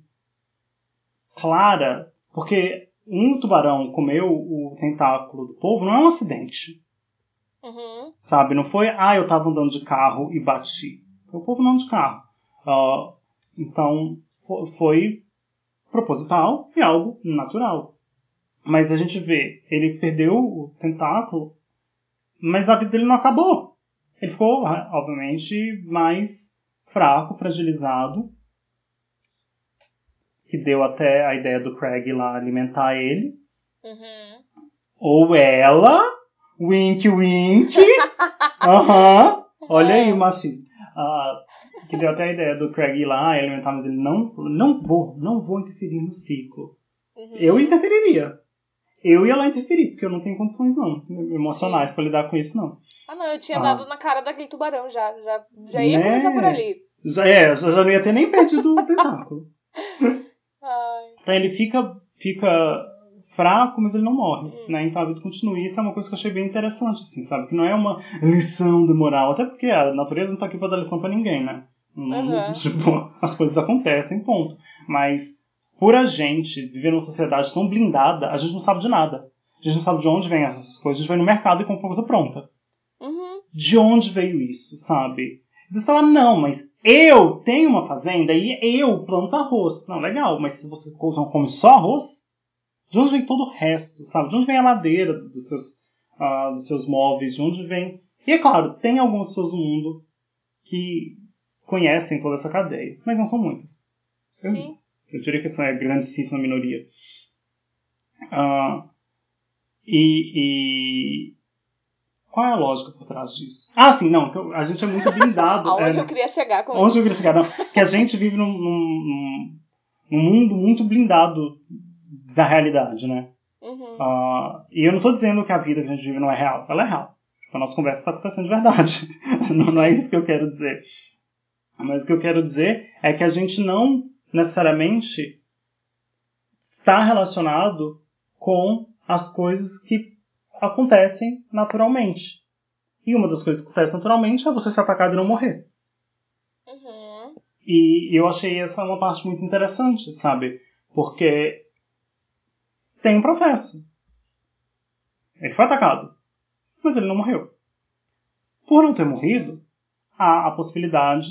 S2: clara, porque um tubarão comeu o tentáculo do povo não é um acidente. Uhum. Sabe? Não foi, ah, eu tava andando de carro e bati. Foi o povo não de carro. Uh, então, foi proposital e algo natural. Mas a gente vê, ele perdeu o tentáculo mas a vida dele não acabou. Ele ficou, obviamente, mais fraco, fragilizado. Que deu até a ideia do Craig lá alimentar ele. Uhum. Ou ela. Wink, wink. Aham. Uhum. Olha aí o machismo. Uh, que deu até a ideia do Craig ir lá e alimentar, mas ele não, não vou, não vou interferir no ciclo. Uhum. Eu interferiria eu ia lá interferir, porque eu não tenho condições, não, emocionais para lidar com isso, não.
S1: Ah, não, eu tinha ah. dado na cara daquele tubarão já. Já, já ia né? começar por ali.
S2: Já, é, já, já não ia ter nem perdido o tentáculo. Ai. Então ele fica, fica fraco, mas ele não morre, hum. né? Então a vida continua. E isso é uma coisa que eu achei bem interessante, assim, sabe? Que não é uma lição de moral, até porque a natureza não tá aqui pra dar lição pra ninguém, né? Uhum. Tipo, as coisas acontecem, ponto. Mas por a gente viver numa sociedade tão blindada, a gente não sabe de nada. A gente não sabe de onde vem essas coisas. A gente vai no mercado e compra uma coisa pronta. Uhum. De onde veio isso, sabe? E você fala, não, mas eu tenho uma fazenda e eu planto arroz. Não, legal, mas se você come só arroz, de onde vem todo o resto, sabe? De onde vem a madeira dos seus, uh, dos seus móveis, de onde vem... E é claro, tem algumas pessoas no mundo que conhecem toda essa cadeia, mas não são muitas.
S1: Sim. Eu,
S2: eu diria que isso é grandíssima minoria. Uh, e, e, qual é a lógica por trás disso? Ah, sim, não, a gente é muito blindado.
S1: Aonde
S2: é,
S1: eu queria chegar com
S2: Onde isso? eu queria chegar, não. Que a gente vive num, num, num mundo muito blindado da realidade, né? Uhum. Uh, e eu não estou dizendo que a vida que a gente vive não é real. Ela é real. Tipo, a nossa conversa está acontecendo de verdade. não, não é isso que eu quero dizer. Mas o que eu quero dizer é que a gente não necessariamente está relacionado com as coisas que acontecem naturalmente. E uma das coisas que acontece naturalmente é você ser atacado e não morrer. Uhum. E eu achei essa uma parte muito interessante, sabe? Porque tem um processo. Ele foi atacado, mas ele não morreu. Por não ter morrido, há a possibilidade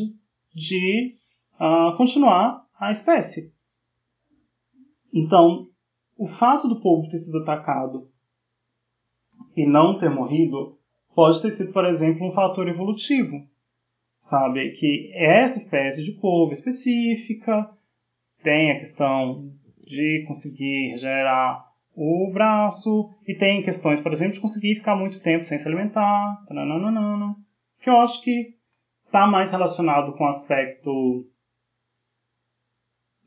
S2: de uh, continuar a espécie. Então, o fato do povo ter sido atacado e não ter morrido pode ter sido, por exemplo, um fator evolutivo. Sabe? Que essa espécie de polvo específica tem a questão de conseguir regenerar o braço e tem questões, por exemplo, de conseguir ficar muito tempo sem se alimentar, tananana, que eu acho que está mais relacionado com o aspecto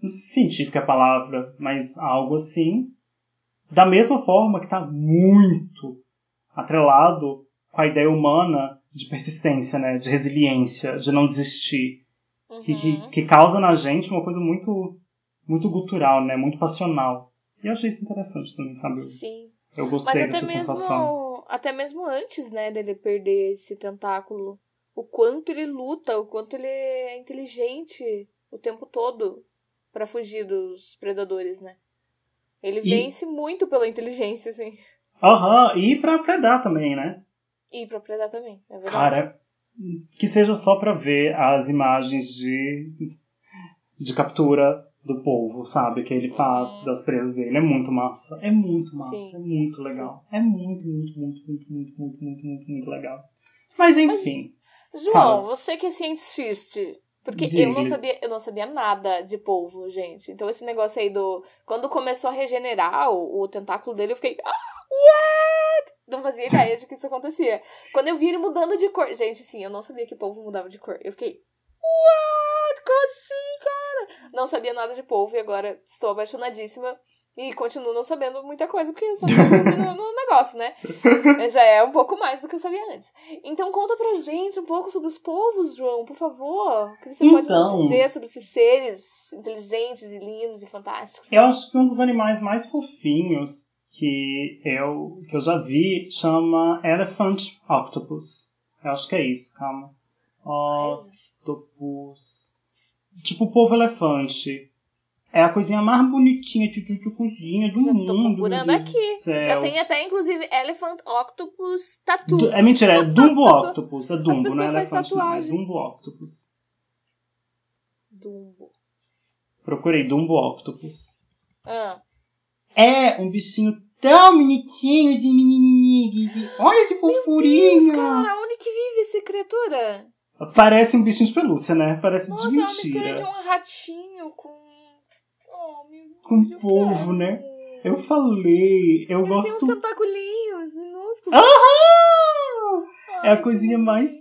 S2: não sei se científico é a palavra, mas algo assim. Da mesma forma que está muito atrelado com a ideia humana de persistência, né? de resiliência, de não desistir. Uhum. Que, que, uhum. que, causa na gente uma coisa muito, muito gutural, né? muito passional. E eu achei isso interessante também, sabe?
S1: Sim.
S2: Eu gostei
S1: Mas
S2: dessa
S1: mesmo,
S2: sensação.
S1: Até mesmo antes, né, dele perder esse tentáculo, o quanto ele luta, o quanto ele é inteligente o tempo todo para fugir dos predadores, né? Ele e... vence muito pela inteligência, assim.
S2: Aham, uhum, e pra predar também, né?
S1: E pra predar também, é verdade.
S2: Cara, que seja só pra ver as imagens de, de captura do povo, sabe? Que ele faz das presas dele. É muito massa. É muito massa. Sim. É muito legal. Sim. É muito, muito, muito, muito, muito, muito, muito, muito, muito legal. Mas enfim.
S1: Mas, João, fala. você que é cientista, porque eu não sabia, eu não sabia nada de polvo, gente. Então esse negócio aí do quando começou a regenerar o, o tentáculo dele, eu fiquei, ah, what? Não fazia ideia de que isso acontecia. Quando eu vi ele mudando de cor, gente, sim, eu não sabia que polvo mudava de cor. Eu fiquei, what? Como assim, cara? Não sabia nada de polvo e agora estou apaixonadíssima e continuo não sabendo muita coisa, porque eu só sabia no, no negócio, né? Já é um pouco mais do que eu sabia antes. Então conta pra gente um pouco sobre os povos, João, por favor. O que você então, pode nos então. dizer sobre esses seres inteligentes e lindos e fantásticos?
S2: Eu acho que um dos animais mais fofinhos que eu, que eu já vi chama Elephant Octopus. Eu acho que é isso, calma. Octopus. Tipo o povo elefante. É a coisinha mais bonitinha de cozinha do Já mundo. Tô procurando aqui.
S1: Já tem até, inclusive, Elephant Octopus Tattoo.
S2: Du é mentira, é Dumbo Octopus. É Dumbo, não é Elephant, não. É Dumbo Octopus.
S1: Dumbo.
S2: Procurei Dumbo Octopus.
S1: Ah.
S2: É um bichinho tão bonitinho de menininho. Olha que fofurinho. Meu Deus,
S1: cara, onde que vive essa criatura?
S2: Parece um bichinho de pelúcia, né? Parece
S1: Nossa,
S2: de mentira.
S1: Nossa, é uma mistura de um ratinho com
S2: com polvo, né? Eu falei, eu
S1: Ele
S2: gosto.
S1: Tem uns tentaculinhos minúsculos.
S2: Aham! é a coisinha mais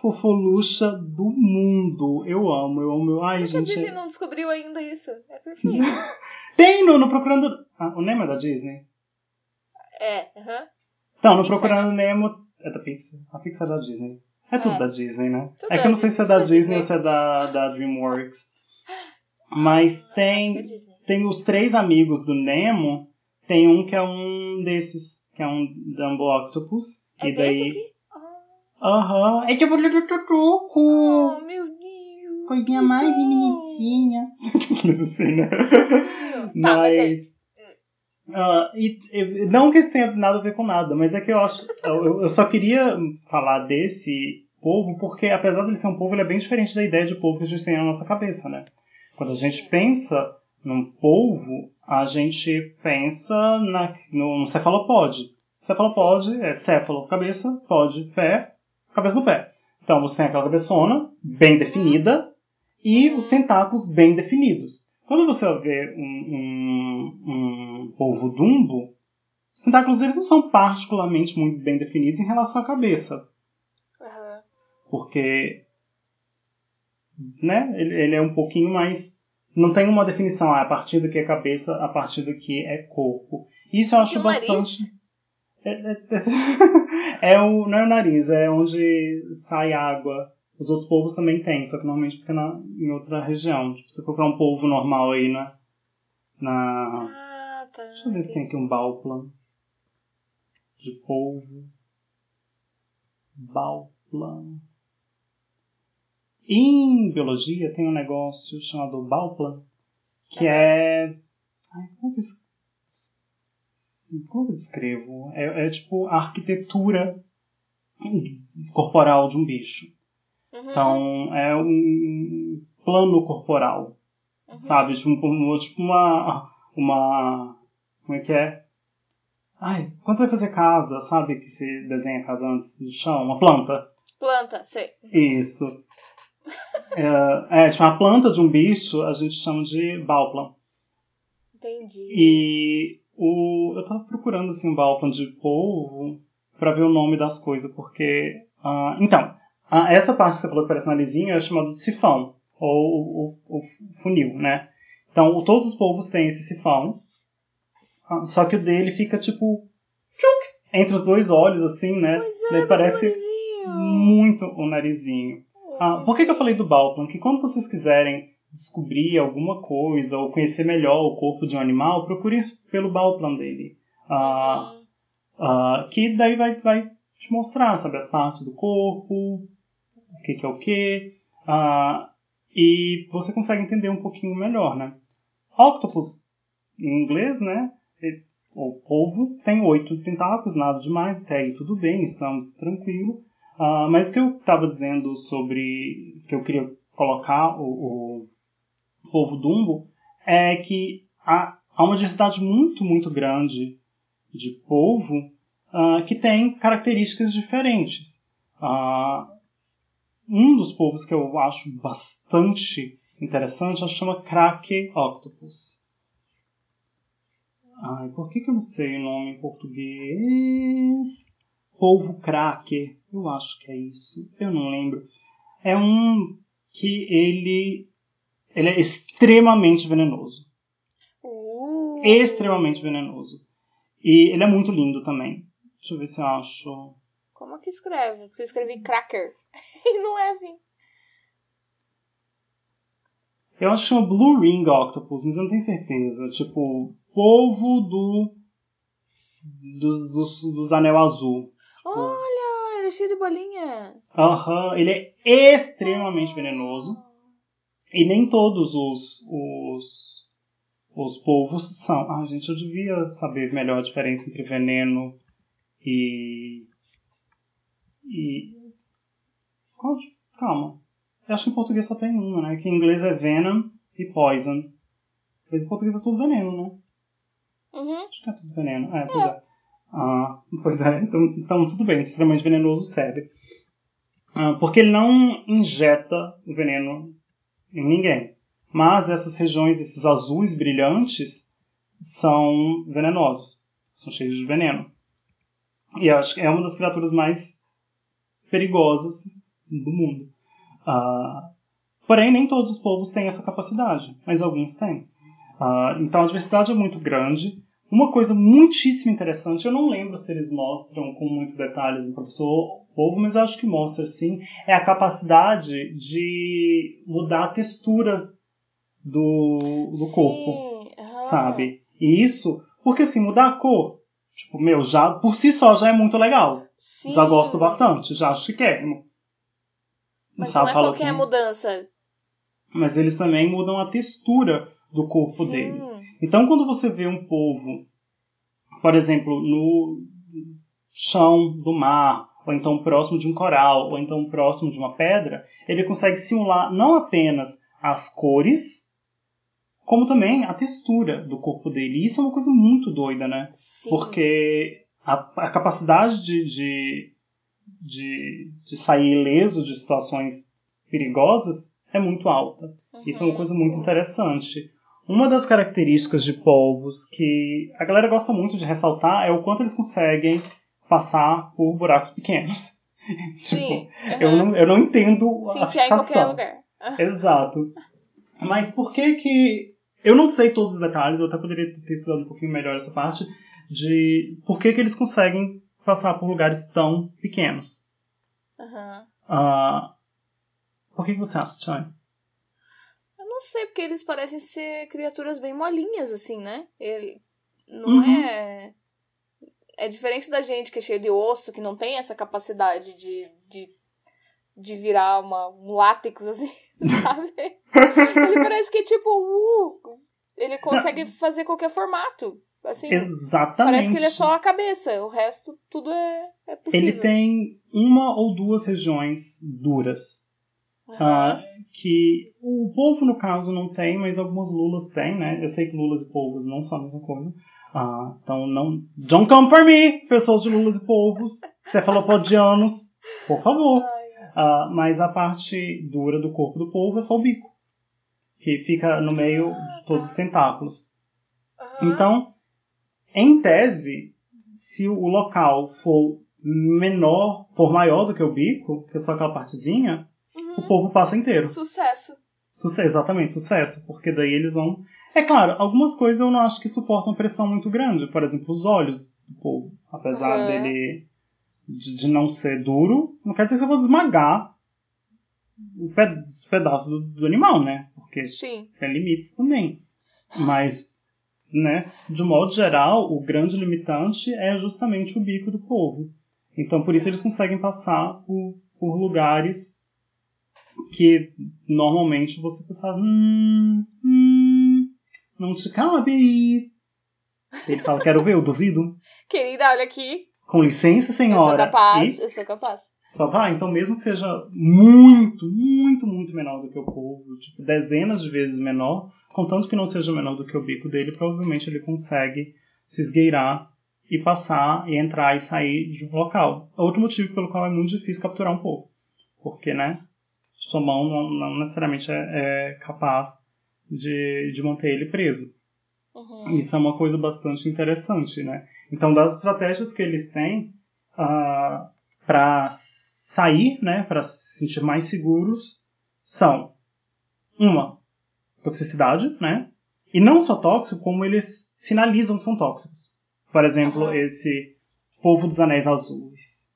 S2: fofolucha do mundo. Eu amo, eu amo. Ai,
S1: Por
S2: gente.
S1: a Disney não descobriu ainda isso? É perfeito.
S2: tem no, no Procurando. Ah, o Nemo é da Disney?
S1: É, aham. Uh -huh.
S2: Então, no Pixar, Procurando né? Nemo. É da Pixar. A Pixar é da Disney. É tudo é. da Disney, né? Tudo é que eu não sei se é da Disney, Disney ou se é da, da DreamWorks. Mas tem. É tem os três amigos do Nemo, tem um que é um desses, que é um Dumbo Octopus.
S1: É
S2: e daí...
S1: aqui?
S2: Aham. Uhum. É tipo o Tutuco.
S1: Oh, meu Deus.
S2: Coisinha mais bonitinha. assim, né?
S1: Tá, mas... mas
S2: Uh, e, e, não que isso tenha nada a ver com nada, mas é que eu acho. Eu, eu, só queria falar desse povo porque, apesar de ele ser um povo, ele é bem diferente da ideia de povo que a gente tem na nossa cabeça, né? Quando a gente pensa num polvo, a gente pensa na, no, no cefalopode. Cefalopode é céfalo, cabeça, pode, pé, cabeça no pé. Então você tem aquela cabeçona bem definida e os tentáculos bem definidos. Quando você vê um, um, um polvo dumbo, os tentáculos deles não são particularmente muito bem definidos em relação à cabeça.
S1: Uhum.
S2: Porque né, ele, ele é um pouquinho mais não tem uma definição, ah, a partir do que é cabeça, a partir do que é corpo. Isso eu acho bastante. É, é, é, é, o, não é o nariz, é onde sai água. Os outros povos também têm, só que normalmente fica na, em outra região. Tipo, se procurar um polvo normal aí na. na...
S1: Ah, tá.
S2: Deixa eu ver se tem aqui um balplan. De polvo. Balplan. Em biologia tem um negócio chamado Bauplan, que é. Ai, como é que como é eu descrevo? É, é, tipo a arquitetura corporal de um bicho.
S1: Uhum.
S2: Então, é um plano corporal.
S1: Uhum.
S2: sabe? Tipo, um- tipo uma, uma. Como é que é? Ai, quando você vai fazer casa, sabe que se desenha casa antes do chão? Uma planta.
S1: Planta, sei.
S2: Isso. É, é, tipo, a planta de um bicho a gente chama de Bauplan.
S1: Entendi.
S2: E o, eu tava procurando assim, um Bauplan de polvo pra ver o nome das coisas, porque. ah, então, ah, essa parte que você falou que parece narizinho é chamada de sifão, ou o, funil, né? Então, todos os polvos têm esse sifão, ah, só que o dele fica tipo. tchuc, entre os dois olhos, assim, né?
S1: Pois é, mas
S2: parece
S1: o
S2: muito o narizinho. Ah, por que, que eu falei do Balplan? Que quando vocês quiserem descobrir alguma coisa ou conhecer melhor o corpo de um animal, procure isso pelo Balplan dele. Ah, ah, que daí vai, vai te mostrar, sabe, as partes do corpo, o que, que é o que. ah, e você consegue entender um pouquinho melhor, né? Octopus, em inglês, né? O polvo tem oito tentáculos, nada demais, até aí tudo bem, estamos tranquilos. Ah, mas o que eu estava dizendo sobre que eu queria colocar o, o polvo dumbo é que há, há uma diversidade muito, muito grande de polvo ah, que tem características diferentes. Ah, um dos polvos que eu acho bastante interessante que chama Krake octopus. Ai, por que, que eu não sei o nome em português? Polvo cracker, eu acho que é isso, eu não lembro. É um que ele, ele é extremamente venenoso.
S1: Uh.
S2: Extremamente venenoso. E ele é muito lindo também. Deixa eu ver se eu acho.
S1: Como que escreve? Porque eu escrevi cracker. E não é assim.
S2: Eu acho que chama Blue Ring Octopus, mas eu não tenho certeza. Tipo, polvo do. dos, dos, dos anel azul.
S1: Olha, ele é cheio de bolinha.
S2: Aham, ele é extremamente venenoso. E nem todos os, os, os polvos são. Ah, gente, eu devia saber melhor a diferença entre veneno e. E. Calma. Eu acho que em português só tem uma, né? Que em inglês é venom e poison. Mas em português é tudo veneno, né?
S1: Uhum.
S2: Acho que é tudo veneno. É, pois é. Ah, pois é, então, então tudo bem, extremamente venenoso serve. Ah, porque ele não injeta o veneno em ninguém. Mas essas regiões, esses azuis brilhantes, são venenosos. São cheios de veneno. E acho que é uma das criaturas mais perigosas do mundo. Ah, porém, nem todos os povos têm essa capacidade, mas alguns têm. Ah, então a diversidade é muito grande. Uma coisa muitíssimo interessante, eu não lembro se eles mostram com muito detalhes no professor Povo, mas acho que mostra sim, é a capacidade de mudar a textura do, do corpo,
S1: Sim. aham.
S2: sabe? E isso, porque assim, mudar a cor, tipo, meu, já por si só já é muito legal.
S1: Sim.
S2: Já gosto bastante, já acho chiquérrimo.
S1: Mas
S2: Sabe,
S1: não é qualquer
S2: que-
S1: mudança.
S2: Mas eles também mudam a textura do corpo
S1: Sim.
S2: deles. Então, quando você vê um polvo, por exemplo, no chão do mar, ou então próximo de um coral, ou então próximo de uma pedra, ele consegue simular não apenas as cores, como também a textura do corpo dele. E isso é uma coisa muito doida, né?
S1: Sim.
S2: Porque a, a capacidade de, de, de, de sair ileso de situações perigosas é muito alta. Isso é uma
S1: Uhum.
S2: coisa muito interessante. Uma das características de polvos que a galera gosta muito de ressaltar é o quanto eles conseguem passar por buracos pequenos.
S1: Sim.
S2: tipo, eu
S1: aham.
S2: não, eu não entendo
S1: Se
S2: a
S1: enfiar em qualquer
S2: fixação.
S1: lugar.
S2: Exato. Mas por que que... Eu não sei todos os detalhes, eu até poderia ter estudado um pouquinho melhor essa parte, de por que que eles conseguem passar por lugares tão pequenos.
S1: Aham.
S2: Ah, por que que você acha, Chay?
S1: Eu não sei, porque eles parecem ser criaturas bem molinhas, assim, né? Ele não
S2: Uhum.
S1: é. É diferente da gente que é cheio de osso, que não tem essa capacidade de, de, de virar uma, um látex, assim, sabe? ele parece que, tipo, uh, ele consegue fazer qualquer formato. Assim,
S2: Exatamente.
S1: parece que ele é só a cabeça, o resto tudo é, é possível.
S2: Ele tem uma ou duas regiões duras. Uh, que o polvo, no caso, não tem, mas algumas lulas têm, né? Eu sei que lulas e polvos não são a mesma coisa. Uh, então, não. Don't come for me, pessoas de lulas e polvos, cefalopodianos, por favor. Uh, mas a parte dura do corpo do polvo é só o bico, que fica no meio de todos os tentáculos. Então, em tese, se o local for menor, for maior do que o bico, que é só aquela partezinha, uhum. o povo passa inteiro.
S1: Sucesso.
S2: Sucesso, exatamente, sucesso. Porque daí eles vão. É claro, algumas coisas eu não acho que suportam pressão muito grande. Por exemplo, os olhos do povo. Apesar uhum. dele. De, de, não ser duro, não quer dizer que você vai esmagar os pedaços do, do animal, né? Porque
S1: Sim.
S2: tem limites também. Mas né? De modo geral, o grande limitante é justamente o bico do povo. Então, por isso eles conseguem passar por, por lugares que normalmente você pensava, hum, hum, não te cabe. Ele fala, quero ver, eu duvido.
S1: Querida, olha aqui.
S2: Com licença, senhora. Eu
S1: sou capaz, e eu sou capaz.
S2: Só vai, então mesmo que seja muito, muito, muito menor do que o povo, tipo dezenas de vezes menor, contanto que não seja menor do que o bico dele, provavelmente ele consegue se esgueirar e passar e entrar e sair de um local. Outro motivo pelo qual é muito difícil capturar um povo, porque, né, sua mão não, não necessariamente é, é, capaz de, de manter ele preso. Uhum. Isso é uma coisa bastante interessante, né? Então, das estratégias que eles têm uh, para sair, né, para se sentir mais seguros, são uma toxicidade, né? E não só tóxico, como eles sinalizam que são tóxicos. Por exemplo, esse polvo dos anéis azuis.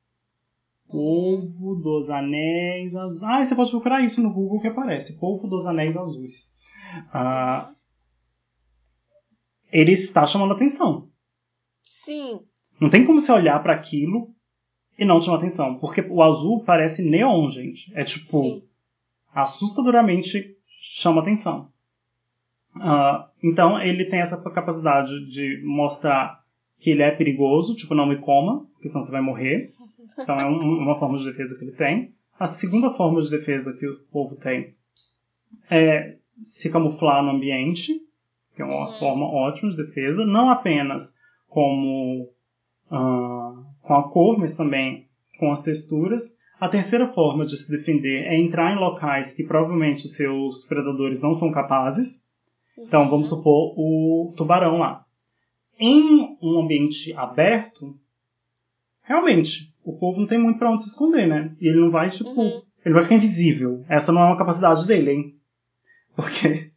S2: Polvo dos anéis azuis. Ah, você pode procurar isso no Google que aparece. Polvo dos anéis azuis. Ah, ele está chamando atenção.
S1: Sim.
S2: Não tem como você olhar para aquilo e não chamar atenção. Porque o azul parece neon, gente. É tipo. Sim. Assustadoramente chama atenção. Uh, então ele tem essa capacidade de mostrar que ele é perigoso, tipo, não me coma, porque senão você vai morrer. Então é um, uma forma de defesa que ele tem. A segunda forma de defesa que o povo tem é se camuflar no ambiente, que é uma uhum. forma ótima de defesa, não apenas como uh, com a cor, mas também com as texturas. A terceira forma de se defender é entrar em locais que provavelmente os seus predadores não são capazes. Então, vamos uhum. supor o tubarão lá. Em um ambiente aberto, realmente, o povo não tem muito para onde se esconder, né? E ele não vai, tipo, uhum. ele vai ficar invisível. Essa não é uma capacidade dele, hein? Porque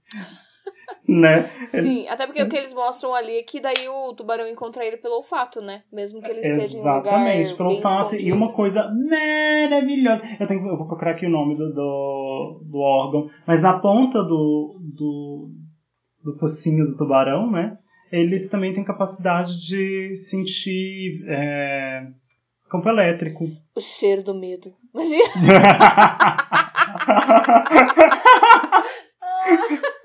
S2: né?
S1: Sim, até porque o que eles mostram ali é que daí o tubarão encontra ele pelo olfato, né? Mesmo que ele esteja
S2: Exatamente,
S1: em um
S2: pelo olfato. E uma coisa maravilhosa. Eu, tenho, eu vou procurar aqui o nome do, do, do órgão, mas na ponta do, do, do focinho do tubarão, né? Eles também têm capacidade de sentir é, campo elétrico.
S1: O cheiro do medo. Imagina.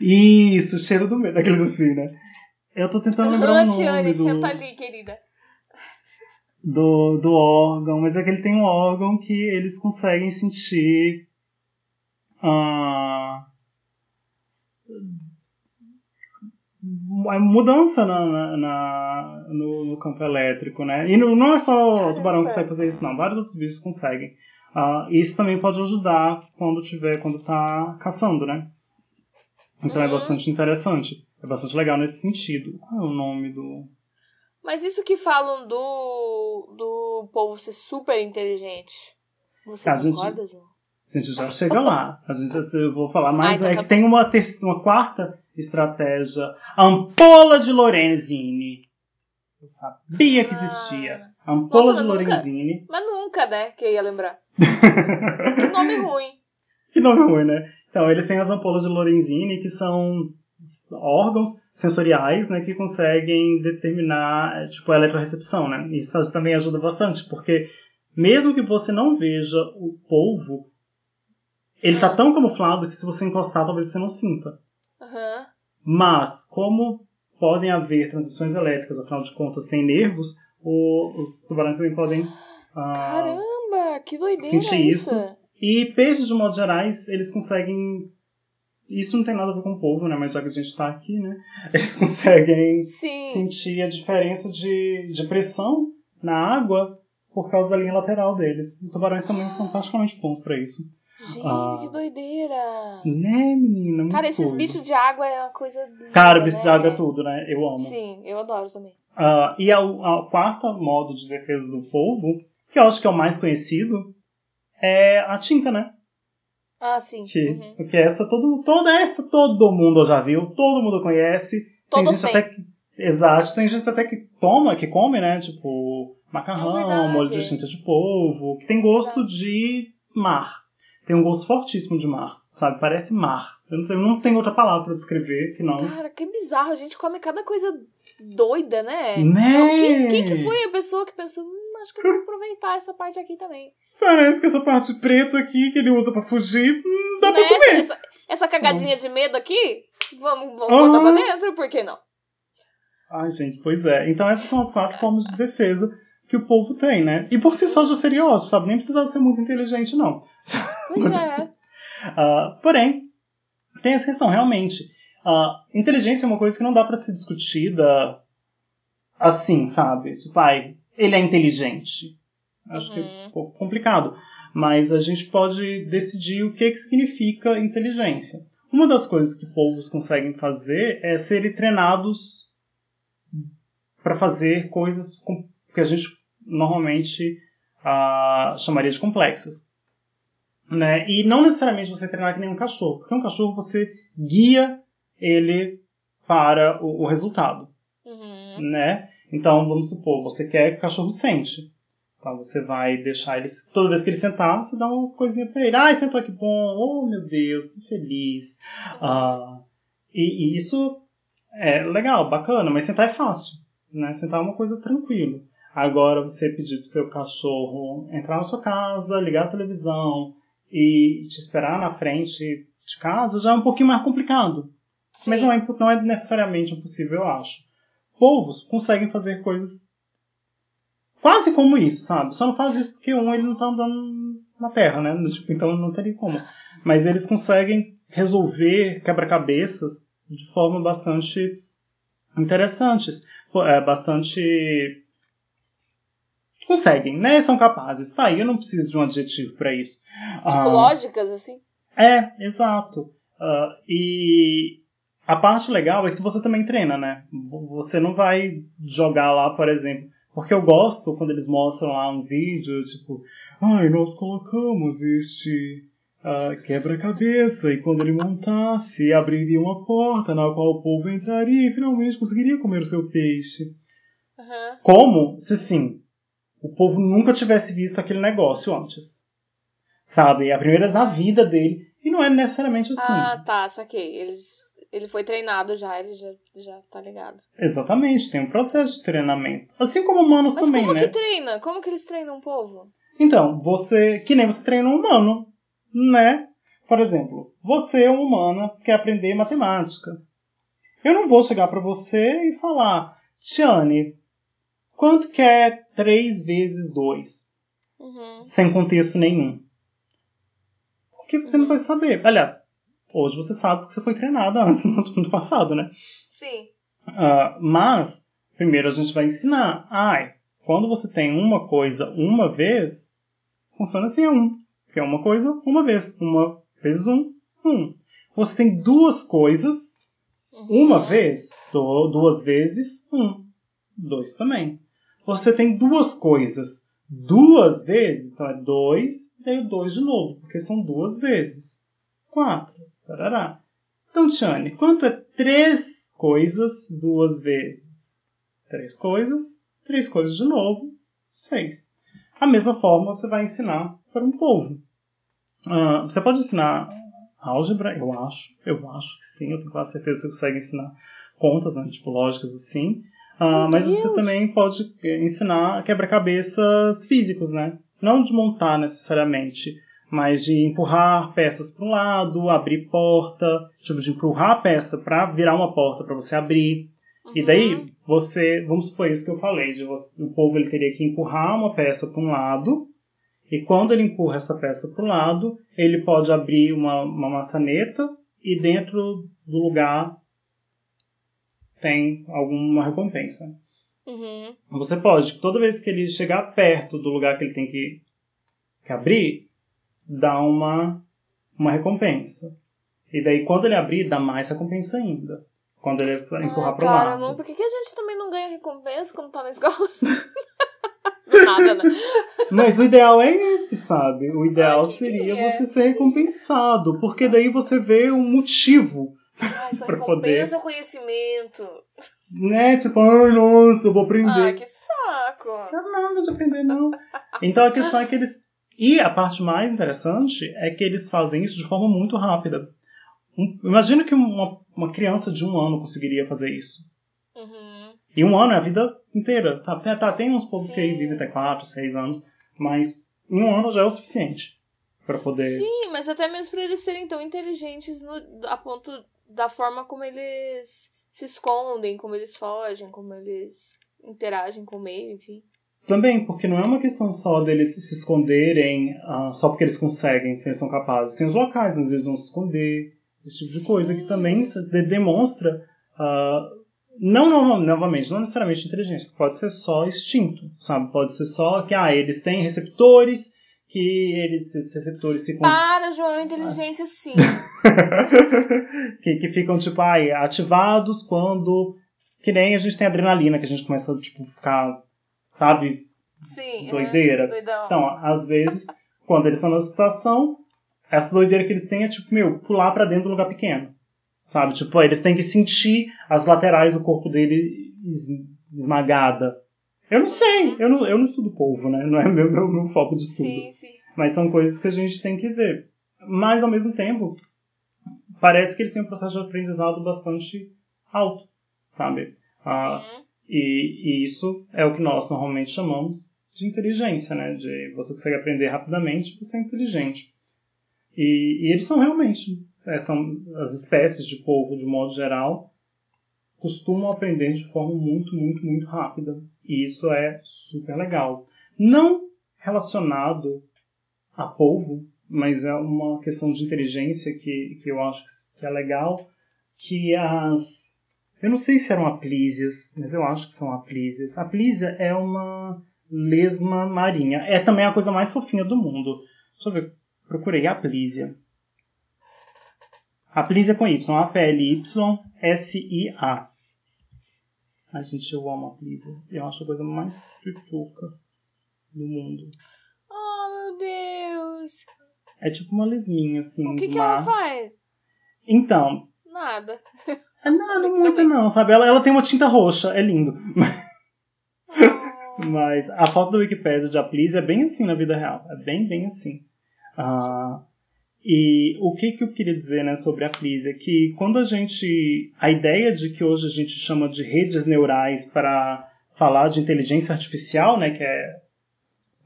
S2: Isso, cheiro do medo, aqueles assim, né? Eu tô tentando lembrar uhum, o nome do...
S1: senta ali, querida.
S2: Do, do órgão, mas é que ele tem um órgão que eles conseguem sentir uh, mudança na, na, na no, no, campo elétrico, né? E não, não é só o tubarão que consegue fazer isso, não. Vários outros bichos conseguem. Uh, isso também pode ajudar quando tiver, quando tá caçando, né? Então é uhum. é bastante interessante. É bastante legal nesse sentido. Qual é o nome do.
S1: Mas isso que falam do, do povo ser super inteligente. Você a concorda, gente, João?
S2: A gente já chega lá. A gente já, eu vou falar mais. Ah, então é tá... que tem uma, terceira, uma quarta estratégia. Ampola de Lorenzini. Eu sabia que existia. Ah. Ampola Nossa, de Lorenzini.
S1: Nunca, mas nunca, né? Que eu ia lembrar. que nome ruim.
S2: Que nome ruim, né? Então, eles têm as ampolas de Lorenzini, que são órgãos sensoriais, né, que conseguem determinar, tipo, a eletrorecepção, né? Isso também ajuda bastante, porque mesmo que você não veja o polvo, ele está tão camuflado que se você encostar, talvez você não sinta.
S1: Uhum.
S2: Mas, como podem haver transmissões elétricas, afinal de contas tem nervos, o, os tubarões também podem...
S1: Uh, Caramba! Que doideira
S2: Senti
S1: isso.
S2: isso. E peixes, de modo gerais, eles conseguem. Isso não tem nada a ver com o povo, né? Mas já que a gente tá aqui, né? Eles conseguem
S1: Sim.
S2: sentir a diferença de, de pressão na água por causa da linha lateral deles. E tubarões também são particularmente bons pra isso.
S1: Gente,
S2: Ah.
S1: que doideira.
S2: Né, menina?
S1: Cara, esses
S2: doido.
S1: bichos de água é uma coisa.
S2: Cara,
S1: linda,
S2: bicho
S1: né?
S2: de água é tudo, né? Eu amo.
S1: Sim, eu adoro também.
S2: Ah, e a, a quarta modo de defesa do polvo, que eu acho que é o mais conhecido, é a tinta, né?
S1: Ah, sim.
S2: Que,
S1: Uhum.
S2: Porque essa, todo, toda essa todo mundo já viu, todo mundo conhece.
S1: Todos
S2: tem gente até que. Exato, tem gente até que toma, que come, né? Tipo, macarrão,
S1: É
S2: molho de tinta de polvo, que tem gosto de mar. Tem um gosto fortíssimo de mar, sabe? Parece mar. Eu não sei, não tem outra palavra pra descrever que não.
S1: Cara, que bizarro. A gente come cada coisa doida, né?
S2: Né?
S1: Quem, quem que foi a pessoa que pensou, hum, acho que eu vou aproveitar essa parte aqui também?
S2: Parece que essa parte preta aqui que ele usa pra fugir, hum, dá pra
S1: Né?
S2: comer.
S1: Essa, essa cagadinha de medo aqui, vamos, vamos
S2: Aham.
S1: botar pra dentro, por que não?
S2: Ai, gente, pois é. Então essas são as quatro formas de defesa que o povo tem, né? E por si só já seria ótimo, sabe? Nem precisava ser muito inteligente, não.
S1: Pois é.
S2: Ah, porém, tem essa questão, realmente. ah, inteligência é uma coisa que não dá pra ser discutida assim, sabe? Tipo, ai, ele é inteligente. Acho que é
S1: Uhum.
S2: um pouco complicado. Mas a gente pode decidir o que, que significa inteligência. Uma das coisas que povos conseguem fazer é serem treinados para fazer coisas que a gente normalmente ah, chamaria de complexas. Né? E não necessariamente você treinar que nem um cachorro, porque um cachorro você guia ele para o, o resultado.
S1: Uhum.
S2: Né? Então, vamos supor, você quer que o cachorro sente. Então, você vai deixar ele. Toda vez que ele sentar, você dá uma coisinha pra ele. Ai, sentou que bom. Oh, meu Deus, que feliz. Ah, e, e isso é legal, bacana, mas sentar é fácil. Né? Sentar é uma coisa tranquila. Agora, você pedir pro seu cachorro entrar na sua casa, ligar a televisão e te esperar na frente de casa já é um pouquinho mais complicado.
S1: Sim.
S2: Mas não é, não é necessariamente impossível, eu acho. Povos conseguem fazer coisas quase como isso, sabe? Só não faz isso porque um ele não tá andando na Terra, né? Tipo, então não teria como. Mas eles conseguem resolver quebra-cabeças de forma bastante interessantes. É, bastante. Conseguem, né? São capazes. Tá aí, eu não preciso de um adjetivo pra isso.
S1: Tipo,
S2: Ah,
S1: lógicas, assim.
S2: é, exato. Ah, e a parte legal é que você também treina, né? Você não vai jogar lá, por exemplo. Porque eu gosto quando eles mostram lá um vídeo, tipo, ai, nós colocamos este ah, quebra-cabeça e quando ele montasse, abriria uma porta na qual o povo entraria e finalmente conseguiria comer o seu peixe.
S1: Aham.
S2: Como se sim, o povo nunca tivesse visto aquele negócio antes. Sabe? É a primeira vez na vida dele. E não é necessariamente assim.
S1: Ah, tá, saquei. Eles, ele foi treinado já, ele já, já tá ligado.
S2: Exatamente, tem um processo de treinamento. Assim como humanos
S1: Mas
S2: também,
S1: como
S2: né?
S1: que treina? Como que eles treinam o povo?
S2: Então, você. Que nem você treina um humano, né? Por exemplo, você é um humano que quer aprender matemática. Eu não vou chegar pra você e falar, Tiane, quanto que é 3 vezes 2?
S1: Uhum.
S2: sem contexto nenhum. Porque você não vai saber. Aliás, hoje você sabe porque você foi treinada antes no, no passado, né?
S1: Sim.
S2: Ah, mas, primeiro a gente vai ensinar. Ai, quando você tem uma coisa uma vez, funciona assim, é um. Que é uma coisa uma vez. Uma vezes um, um. Você tem duas coisas,
S1: Uhum.
S2: uma vez, do- duas vezes, um. Dois também. Você tem duas coisas duas vezes, então é dois, e daí o dois de novo, porque são duas vezes. Quatro. Tarará. Então, Tiane, quanto é três coisas duas vezes? Três coisas, três coisas de novo, seis. A mesma forma você vai ensinar para um povo. Ah, você pode ensinar álgebra, eu acho. Eu acho que sim, eu tenho quase certeza que você consegue ensinar contas, né, tipo lógicas assim.
S1: Meu
S2: mas você
S1: Deus!
S2: também pode eh, ensinar quebra-cabeças físicos, né? Não de montar necessariamente, mas de empurrar peças para um lado, abrir porta, tipo de empurrar a peça para virar uma porta para você abrir. E
S1: Uhum.
S2: daí você, vamos supor isso que eu falei, de você, o povo ele teria que empurrar uma peça para um lado E quando ele empurra essa peça para o lado, ele pode abrir uma, uma maçaneta e dentro do lugar tem alguma recompensa.
S1: Uhum.
S2: Você pode, toda vez que ele chegar perto do lugar que ele tem que, que abrir, dar uma, uma recompensa. E daí, quando ele abrir, dá mais recompensa ainda. Quando ele empurrar
S1: ah,
S2: pro
S1: cara,
S2: lado.
S1: Não, por que, que a gente também não ganha recompensa quando tá na escola? Nada, né?
S2: Mas o ideal é esse, sabe? O ideal
S1: Ai,
S2: seria
S1: é.
S2: você ser recompensado. Porque daí você vê um motivo.
S1: Ai, só
S2: Pra
S1: recompensa o conhecimento.
S2: Né? Tipo, ai, nossa, eu vou aprender.
S1: Ai, que saco.
S2: Não é nada de aprender, não. Então a questão é que eles. E a parte mais interessante é que eles fazem isso de forma muito rápida. Um- Imagina que uma, uma criança de um ano conseguiria fazer isso.
S1: Uhum.
S2: E um ano é a vida inteira. Tá, tem, tá, tem uns povos que
S1: Sim.
S2: vivem até 4, 6 anos, mas um ano já é o suficiente para poder.
S1: Sim, mas até mesmo pra eles serem tão inteligentes no- a ponto da forma como eles se escondem, como eles fogem, como eles interagem com o meio, enfim.
S2: Também, porque não é uma questão só deles se esconderem ah, só porque eles conseguem, se eles são capazes. Tem os locais onde eles vão se esconder, esse tipo de coisa que
S1: Sim.
S2: também se- de- demonstra. ah, não, não, novamente, não necessariamente inteligência, pode ser só instinto, sabe? Pode ser só que ah, eles têm receptores, que eles, esses receptores ficam
S1: Para, João, inteligência sim.
S2: que, que ficam, tipo, ai, ativados quando. Que nem a gente tem adrenalina, que a gente começa, tipo, ficar, sabe,
S1: Sim.
S2: doideira.
S1: aham, Doidão.
S2: Então, às vezes, quando eles estão na situação, essa doideira que eles têm é, tipo, meu, pular pra dentro de um lugar pequeno. Sabe? Tipo, eles têm que sentir as laterais do corpo dele es- esmagada. Eu não sei, eu não, eu não estudo polvo, né? Não é meu, meu, meu foco de estudo.
S1: sim, sim.
S2: Mas são coisas que a gente tem que ver. Mas, ao mesmo tempo, parece que eles têm um processo de aprendizado bastante alto, sabe? Ah,
S1: Uhum.
S2: E, e isso é o que nós normalmente chamamos de inteligência, né? De você consegue aprender rapidamente, você é inteligente. E, e eles são realmente, é, são as espécies de polvo, de modo geral, costumam aprender de forma muito, muito, muito rápida. E isso é super legal. Não relacionado a polvo, mas é uma questão de inteligência que, que eu acho que é legal, que as... Eu não sei se eram aplísias, mas eu acho que são aplísias. A plísia é uma lesma marinha. É também a coisa mais fofinha do mundo. Deixa eu ver. Procurei aplísia. Aplísia com Y. A-P-L-Y-S-I-A. Ai, gente, eu amo a aplísia. Eu acho a coisa mais tchutchuca do mundo.
S1: Oh, meu Deus.
S2: É tipo uma lesminha, assim.
S1: O que, que ela faz?
S2: Então,
S1: Nada.
S2: é, não, não muito não, sabe? Ela, ela tem uma tinta roxa, é lindo.
S1: Oh.
S2: Mas a foto da Wikipedia de Aplísia é bem assim na vida real. É bem, bem assim. Ah, e o que, que eu queria dizer né, sobre a Aplísia? Que quando a gente. A ideia de que hoje a gente chama de redes neurais para falar de inteligência artificial, né, que é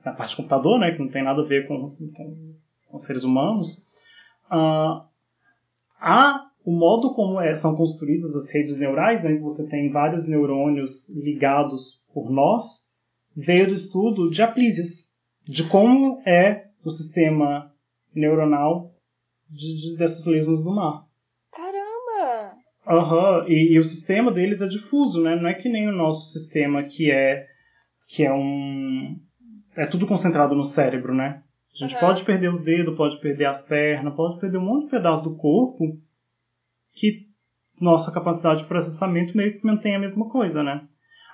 S2: na parte de computador, né, que não tem nada a ver com, com, com seres humanos, ah, há o modo como é- são construídas as redes neurais, né, que você tem vários neurônios ligados por nós, veio do estudo de aplísias, de como é o sistema neuronal de, de- dessas lesmas do mar.
S1: Caramba!
S2: Aham, e, e o sistema deles é difuso, né? Não é que nem o nosso sistema que é que é um é tudo concentrado no cérebro, né? A gente
S1: Aham.
S2: pode perder os dedos, pode perder as pernas, pode perder um monte de pedaço do corpo que nossa capacidade de processamento meio que mantém a mesma coisa, né?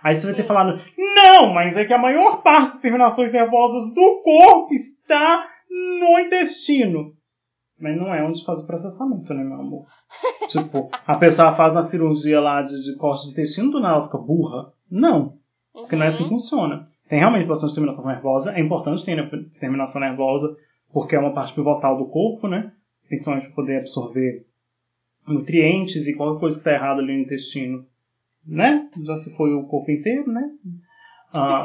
S2: Aí você vai ter
S1: Sim.
S2: falado, não, mas é que a maior parte das terminações nervosas do corpo está no intestino. Mas não é onde faz o processamento, né, meu amor? tipo, a pessoa faz na cirurgia lá de, de corte de intestino, do nada ela fica burra. Não, porque não é assim que
S1: Uhum.
S2: funciona. Tem realmente bastante terminação nervosa, é importante ter né, terminação nervosa, porque é uma parte pivotal do corpo, né? Principalmente para poder absorver nutrientes e qualquer coisa que está errada ali no intestino, né? Já se foi o corpo inteiro, né? Ah,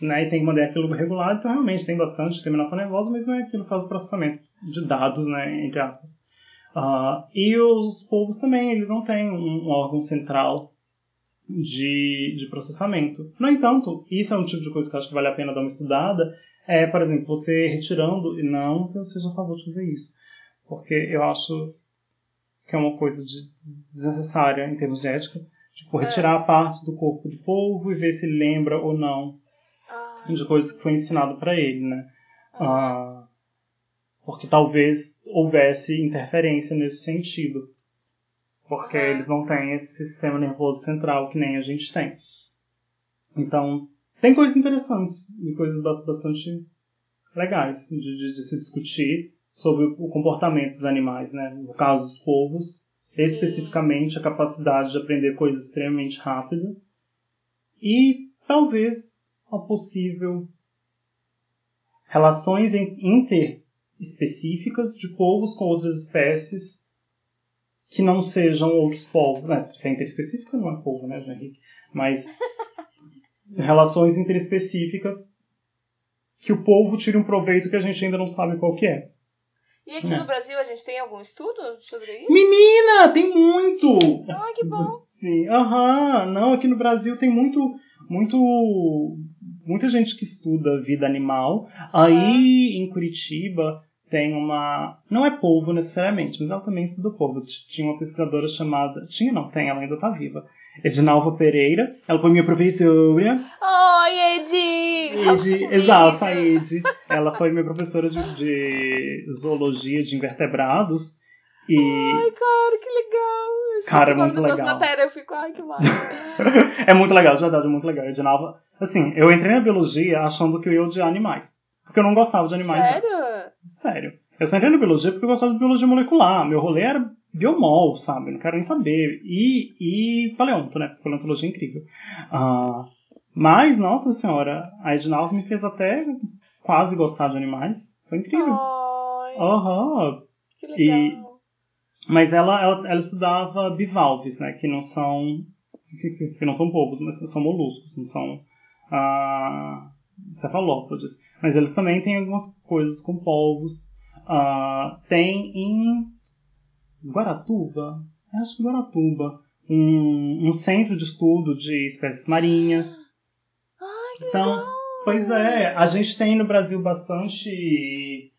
S2: né? E tem que manter aquilo regulado, então realmente tem bastante terminação nervosa, mas não é aquilo que faz o processamento de dados, né? Entre aspas. Ah, e os povos também, eles não têm um, um órgão central de, de processamento. No entanto, isso é um tipo de coisa que eu acho que vale a pena dar uma estudada, é, por exemplo, você retirando, e não que eu seja a favor de fazer isso, porque eu acho que é uma coisa de, desnecessária em termos de ética, tipo, é. retirar é. partes do corpo do povo e ver se ele lembra ou não ah, de coisas que foi ensinado para ele, né? Ah. Ah, porque talvez houvesse interferência nesse sentido. Porque eles não têm esse sistema nervoso central que nem a gente tem. Então, tem coisas interessantes e coisas bastante legais de, de, de, se discutir sobre o comportamento dos animais, né? No caso dos povos, Sim. especificamente a capacidade de aprender coisas extremamente rápido e talvez a possível relações interespecíficas de povos com outras espécies que não sejam outros povos. Né? Se é interespecífica, não é povo, né, João Henrique? Mas relações interespecíficas que o povo tire um proveito que a gente ainda não sabe qual que é.
S1: E aqui é. no Brasil a gente tem algum estudo sobre isso?
S2: Menina, tem muito!
S1: Ai, que bom!
S2: Sim, aham. Não, aqui no Brasil tem muito, muito, muita gente que estuda vida animal. Aí em Curitiba tem uma. Não é polvo necessariamente, mas ela também estuda polvo. Tinha uma pesquisadora chamada. Tinha, não, tem, ela ainda está viva. Edinalva Pereira. Ela foi minha professora.
S1: Oi, Edi!
S2: Edi, exato, a Edi. Ela foi minha professora de, de zoologia de invertebrados. E...
S1: Ai, cara, que legal!
S2: cara, é muito legal.
S1: Matérias, eu fico, ai, que
S2: é muito legal, de verdade, é muito legal. Edinalva, assim, eu entrei na biologia achando que eu ia odiar animais. Porque eu não gostava de animais.
S1: Sério?
S2: Sério. Eu só entrei na biologia porque eu gostava de biologia molecular. Meu rolê era biomol, sabe? Não quero nem saber. E, e paleonto, né? Paleontologia é incrível. Uh, mas, nossa senhora, a Edinalva me fez até quase gostar de animais. Foi incrível.
S1: Aham.
S2: Uhum. Que legal. E, mas ela, ela, ela estudava bivalves, né? Que não são. Que, não são povos, mas são moluscos, não são uh, cefalópodes. Mas eles também têm algumas coisas com povos. Uh, tem em Guaratuba, acho que Guaratuba, um, um centro de estudo de espécies marinhas.
S1: Ai, que então, legal.
S2: pois é, a gente tem no Brasil bastante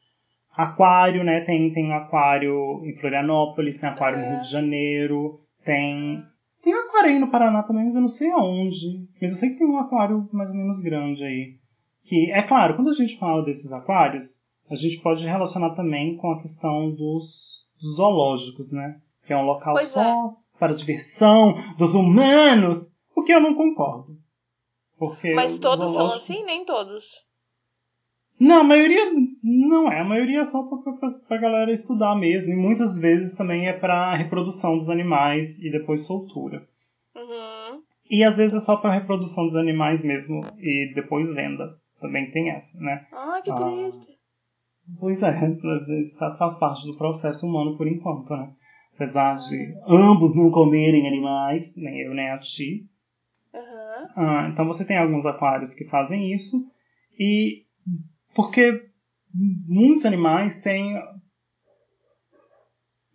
S2: aquário, né? Tem, tem aquário em Florianópolis, tem aquário é. no Rio de Janeiro, tem. Tem aquário aí no Paraná também, mas eu não sei aonde. Mas eu sei que tem um aquário mais ou menos grande aí. Que, é claro, quando a gente fala desses aquários, a gente pode relacionar também com a questão dos zoológicos, né? Que é um local pois só é. para diversão dos humanos, o que eu não concordo. Porque
S1: Mas todos zoológico... são assim? Nem todos.
S2: Não, a maioria não é. A maioria é só para a galera estudar mesmo. E muitas vezes também é para reprodução dos animais e depois soltura.
S1: Uhum.
S2: E às vezes é só para reprodução dos animais mesmo e depois venda. Também tem essa, né?
S1: Ah, que triste.
S2: Pois é, faz, faz parte do processo humano por enquanto, né? Apesar de ambos não comerem animais, nem eu nem a ti.
S1: Uhum.
S2: Ah, então você tem alguns aquários que fazem isso. E porque muitos animais têm.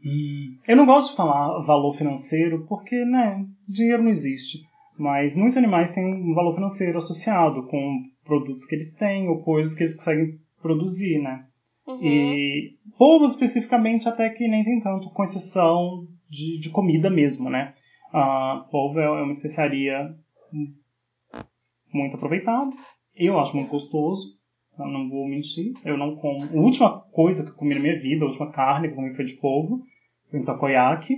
S2: Hum, eu não gosto de falar valor financeiro porque, né, dinheiro não existe. Mas muitos animais têm um valor financeiro associado com produtos que eles têm ou coisas que eles conseguem produzir, né?
S1: Uhum.
S2: E polvo especificamente até que nem tem tanto, com exceção de, de comida mesmo, né? Uh, polvo é, é uma especiaria muito aproveitada. Eu acho muito gostoso. Eu não vou mentir. Eu não como. A última coisa que eu comi na minha vida, a última carne que eu comi foi de polvo. Foi um takoyaki.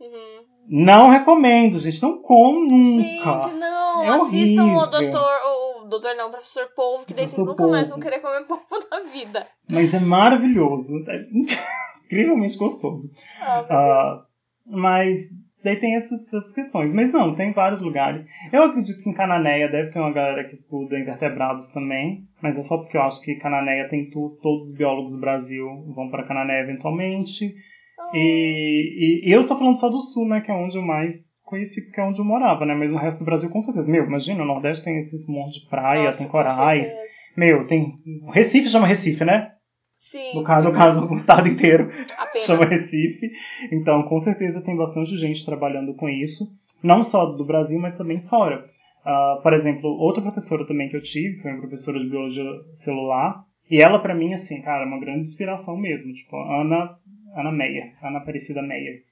S1: Uhum.
S2: Não recomendo, gente. Não como nunca.
S1: Gente, não. É Assistam horrível. o doutor, doutor não, professor polvo, que daí vocês nunca polvo. mais vão querer comer polvo na vida.
S2: Mas é maravilhoso. É incrivelmente gostoso.
S1: Ah.
S2: Uh, mas daí tem essas, essas, questões. Mas não, tem vários lugares. Eu acredito que em Cananéia deve ter uma galera que estuda invertebrados também. Mas é só porque eu acho que Cananéia tem tu, todos os biólogos do Brasil vão para Cananéia eventualmente. Oh. E, e, eu tô falando só do sul, né? Que é onde eu mais conheci porque é onde eu morava, né? Mas no resto do Brasil, com certeza. Meu, imagina, o Nordeste tem esse monte de praia, Nossa, tem corais. Meu, tem. Recife chama Recife, né?
S1: Sim.
S2: No caso, no caso, o estado inteiro
S1: Apenas.
S2: chama Recife. Então, com certeza tem bastante gente trabalhando com isso. Não só do Brasil, mas também fora. Uh, por exemplo, outra professora também que eu tive foi uma professora de biologia celular. E ela, para mim, assim, cara, é uma grande inspiração mesmo. Tipo, Ana, Ana Meyer, Ana Aparecida Meyer.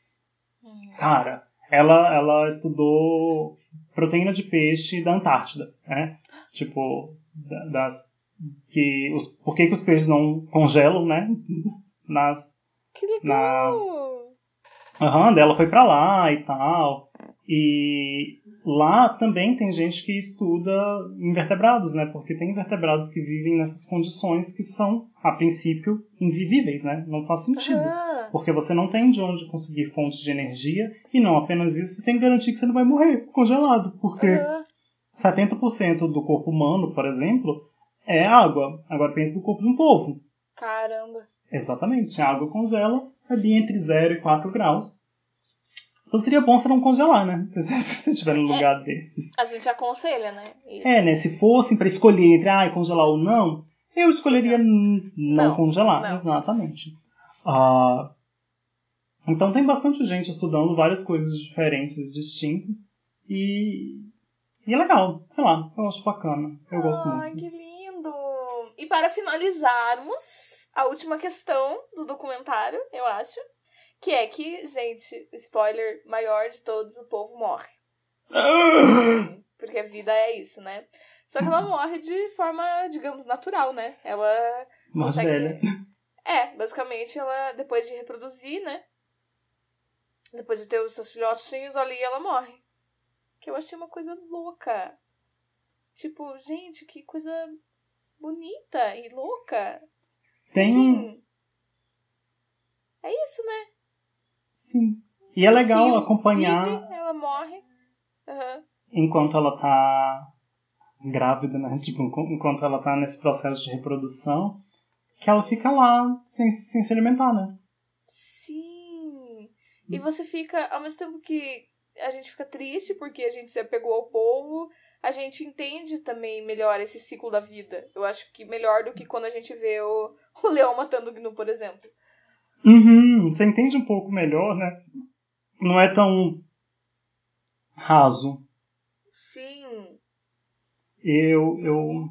S2: Hum. Cara, ela, ela estudou proteína de peixe da Antártida, né? Tipo, das que os por que, que os peixes não congelam, né? Nas
S1: que legal.
S2: nas Aham, uhum, dela foi para lá e tal. E lá também tem gente que estuda invertebrados, né? Porque tem invertebrados que vivem nessas condições que são, a princípio, invivíveis, né? Não faz sentido. Uhum. Porque você não tem de onde conseguir fontes de energia e não apenas isso, você tem que garantir que você não vai morrer congelado. Porque uhum. 70% do corpo humano, por exemplo, é água. Agora pense do corpo de um povo.
S1: Caramba.
S2: Exatamente. A água congela ali entre 0 e 4 graus. Então seria bom você não congelar, né? Se você estiver no é, lugar é, desses.
S1: A gente aconselha, né?
S2: Isso. É, né? Se fosse para escolher entre ah, congelar ou não, eu escolheria não, não congelar. Não. Exatamente. Uh, então tem bastante gente estudando várias coisas diferentes e distintas. E, e é legal, sei lá, eu acho bacana. Eu gosto
S1: muito. Ai, que lindo! E para finalizarmos, a última questão do documentário, eu acho que é que, gente, spoiler maior de todos, o povo morre. Sim, porque a vida é isso, né? Só que ela morre de forma, digamos, natural, né? Ela
S2: Mais consegue. Velha.
S1: É, basicamente, ela, depois de reproduzir, né? Depois de ter os seus filhotinhos ali, ela morre. Que eu achei uma coisa louca. Tipo, gente, que coisa bonita e louca.
S2: Tem. Assim,
S1: é isso, né?
S2: Sim. E é legal acompanhar.
S1: Vive, ela morre. Uhum.
S2: Enquanto ela tá grávida, né? Tipo, enquanto ela tá nesse processo de reprodução. Que ela fica lá sem, sem se alimentar, né?
S1: Sim. E você fica, ao mesmo tempo que a gente fica triste porque a gente se apegou ao povo, a gente entende também melhor esse ciclo da vida. Eu acho que melhor do que quando a gente vê o, o leão matando o gnu, por exemplo.
S2: Uhum, você entende um pouco melhor, né? Não é tão raso.
S1: Sim.
S2: Eu, eu...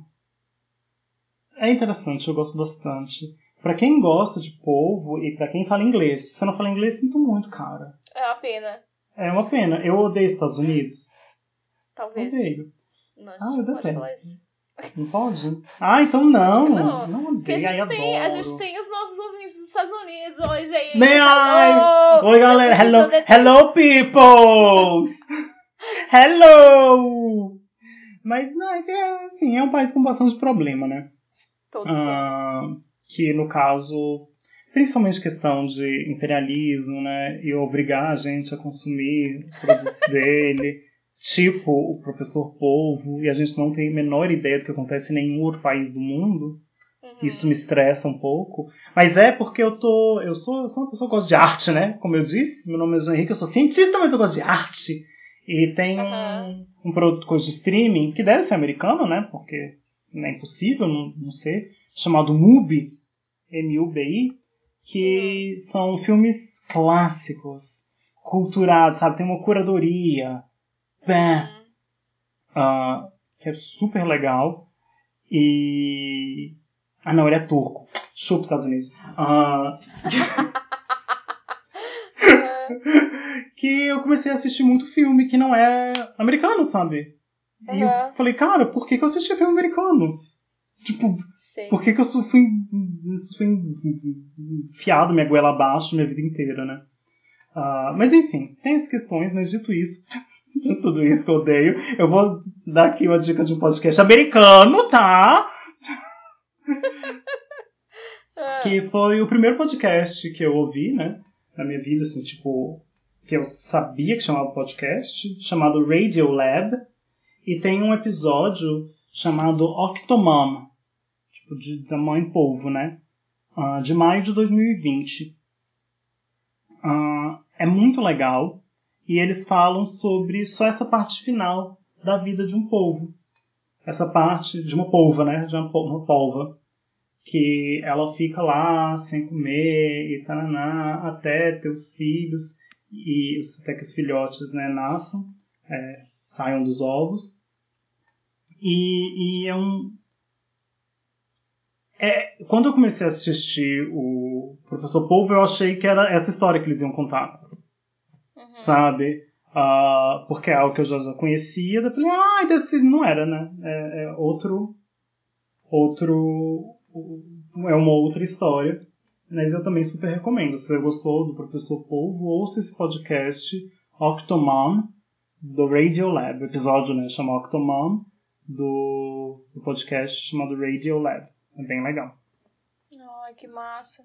S2: É interessante, eu gosto bastante. Para quem gosta de polvo e para quem fala inglês, se você não fala inglês, sinto muito, cara.
S1: É uma pena.
S2: É uma pena. Eu odeio Estados Unidos.
S1: Talvez.
S2: Odeio.
S1: Não, ah, eu detesto.
S2: Não pode? Ah, então não.
S1: não.
S2: Não
S1: Porque a gente, tem, a gente tem os nossos ouvintes dos Estados Unidos. Oi, gente.
S2: Bem, ai. Oi, galera. Hello, hello, peoples. hello. Mas, não, é que, enfim, é um país com bastante problema, né?
S1: Todos ah,
S2: Que, no caso, principalmente questão de imperialismo, né? E obrigar a gente a consumir produtos dele tipo o professor Polvo, e a gente não tem a menor ideia do que acontece em nenhum outro país do mundo. Uhum. Isso me estressa um pouco. Mas é porque eu tô. Eu sou, eu sou uma pessoa que gosta de arte, né? Como eu disse, meu nome é João Henrique, eu sou cientista, mas eu gosto de arte. E tem uhum. um, produto coisa de streaming, que deve ser americano, né? Porque não é impossível não, não ser, chamado MUBI, M-U-B-I, que uhum. são filmes clássicos, culturados, sabe? Tem uma curadoria, Pé. Uh, que é super legal. E. Ah, não, ele é turco. Chupa Estados Unidos. Uh... que eu comecei a assistir muito filme que não é americano, sabe? Uhum. E eu falei, cara, por que, que eu assisti filme americano? Tipo, Sei. por que, que eu fui, fui enfiado minha goela abaixo minha vida inteira, né? Uh, mas enfim, tem as questões, mas dito isso, tudo isso que eu odeio. Eu vou dar aqui uma dica de um podcast americano, tá? que foi o primeiro podcast que eu ouvi, né? Na minha vida, assim, tipo, que eu sabia que chamava podcast, chamado Radio Lab. E tem um episódio chamado Octomom, tipo, de, da mãe polvo, né? Uh, de maio de 2020. Uh, é muito legal e eles falam sobre só essa parte final da vida de um povo. Essa parte de uma polva, né? De uma, polva. Que ela fica lá sem comer e taraná, até ter os filhos e até que os filhotes né, nasçam, é, saiam dos ovos. E, e é um. É, quando eu comecei a assistir o Professor Polvo, eu achei que era essa história que eles iam contar. Sabe? Uh, porque é algo que eu já, conhecia. Eu falei, ah, então não era, né? É, é outro. Outro. É uma outra história. Mas eu também super recomendo. Se você gostou do Professor Polvo, ouça esse podcast Octomom do Radiolab. O episódio né, chama Octomom do, do podcast chamado Radiolab. É bem legal.
S1: Ai, que massa.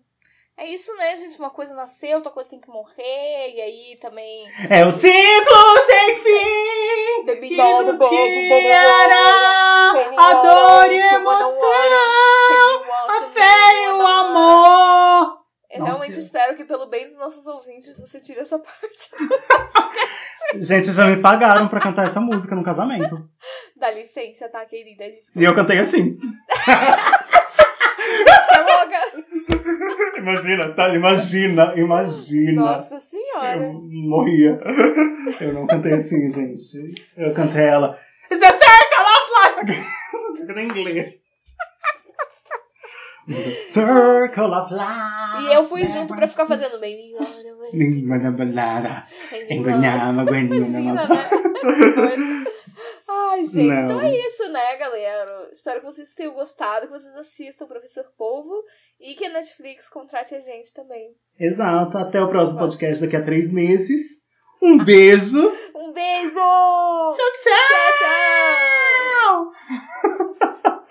S1: É isso, né, gente? Uma coisa nasceu, outra coisa tem que morrer, e aí também.
S2: É o ciclo sem fim!
S1: The
S2: que nos guiará a dor e emoção, a fé e o amor.
S1: Eu Nossa. realmente espero que, pelo bem dos nossos ouvintes, você tire essa parte.
S2: Gente, já me pagaram pra cantar essa música no casamento.
S1: Dá licença, tá, querida? Desculpa.
S2: E eu cantei assim.
S1: Gente, que é louca!
S2: Imagina, tá? Imagina, imagina.
S1: Nossa senhora.
S2: Eu morria. Eu não cantei assim, gente. Eu cantei ela. It's the circle of life! Você canta em inglês. The circle of life.
S1: E eu fui junto pra ficar fazendo bem.
S2: Imagina,
S1: né? Ai, gente, Não. então é isso, né, galera? Espero que vocês tenham gostado, que vocês assistam o Professor Polvo e que a Netflix contrate a gente também.
S2: Exato. Até o próximo podcast daqui a três meses. Um beijo.
S1: um beijo!
S2: Tchau, tchau!
S1: Tchau, tchau!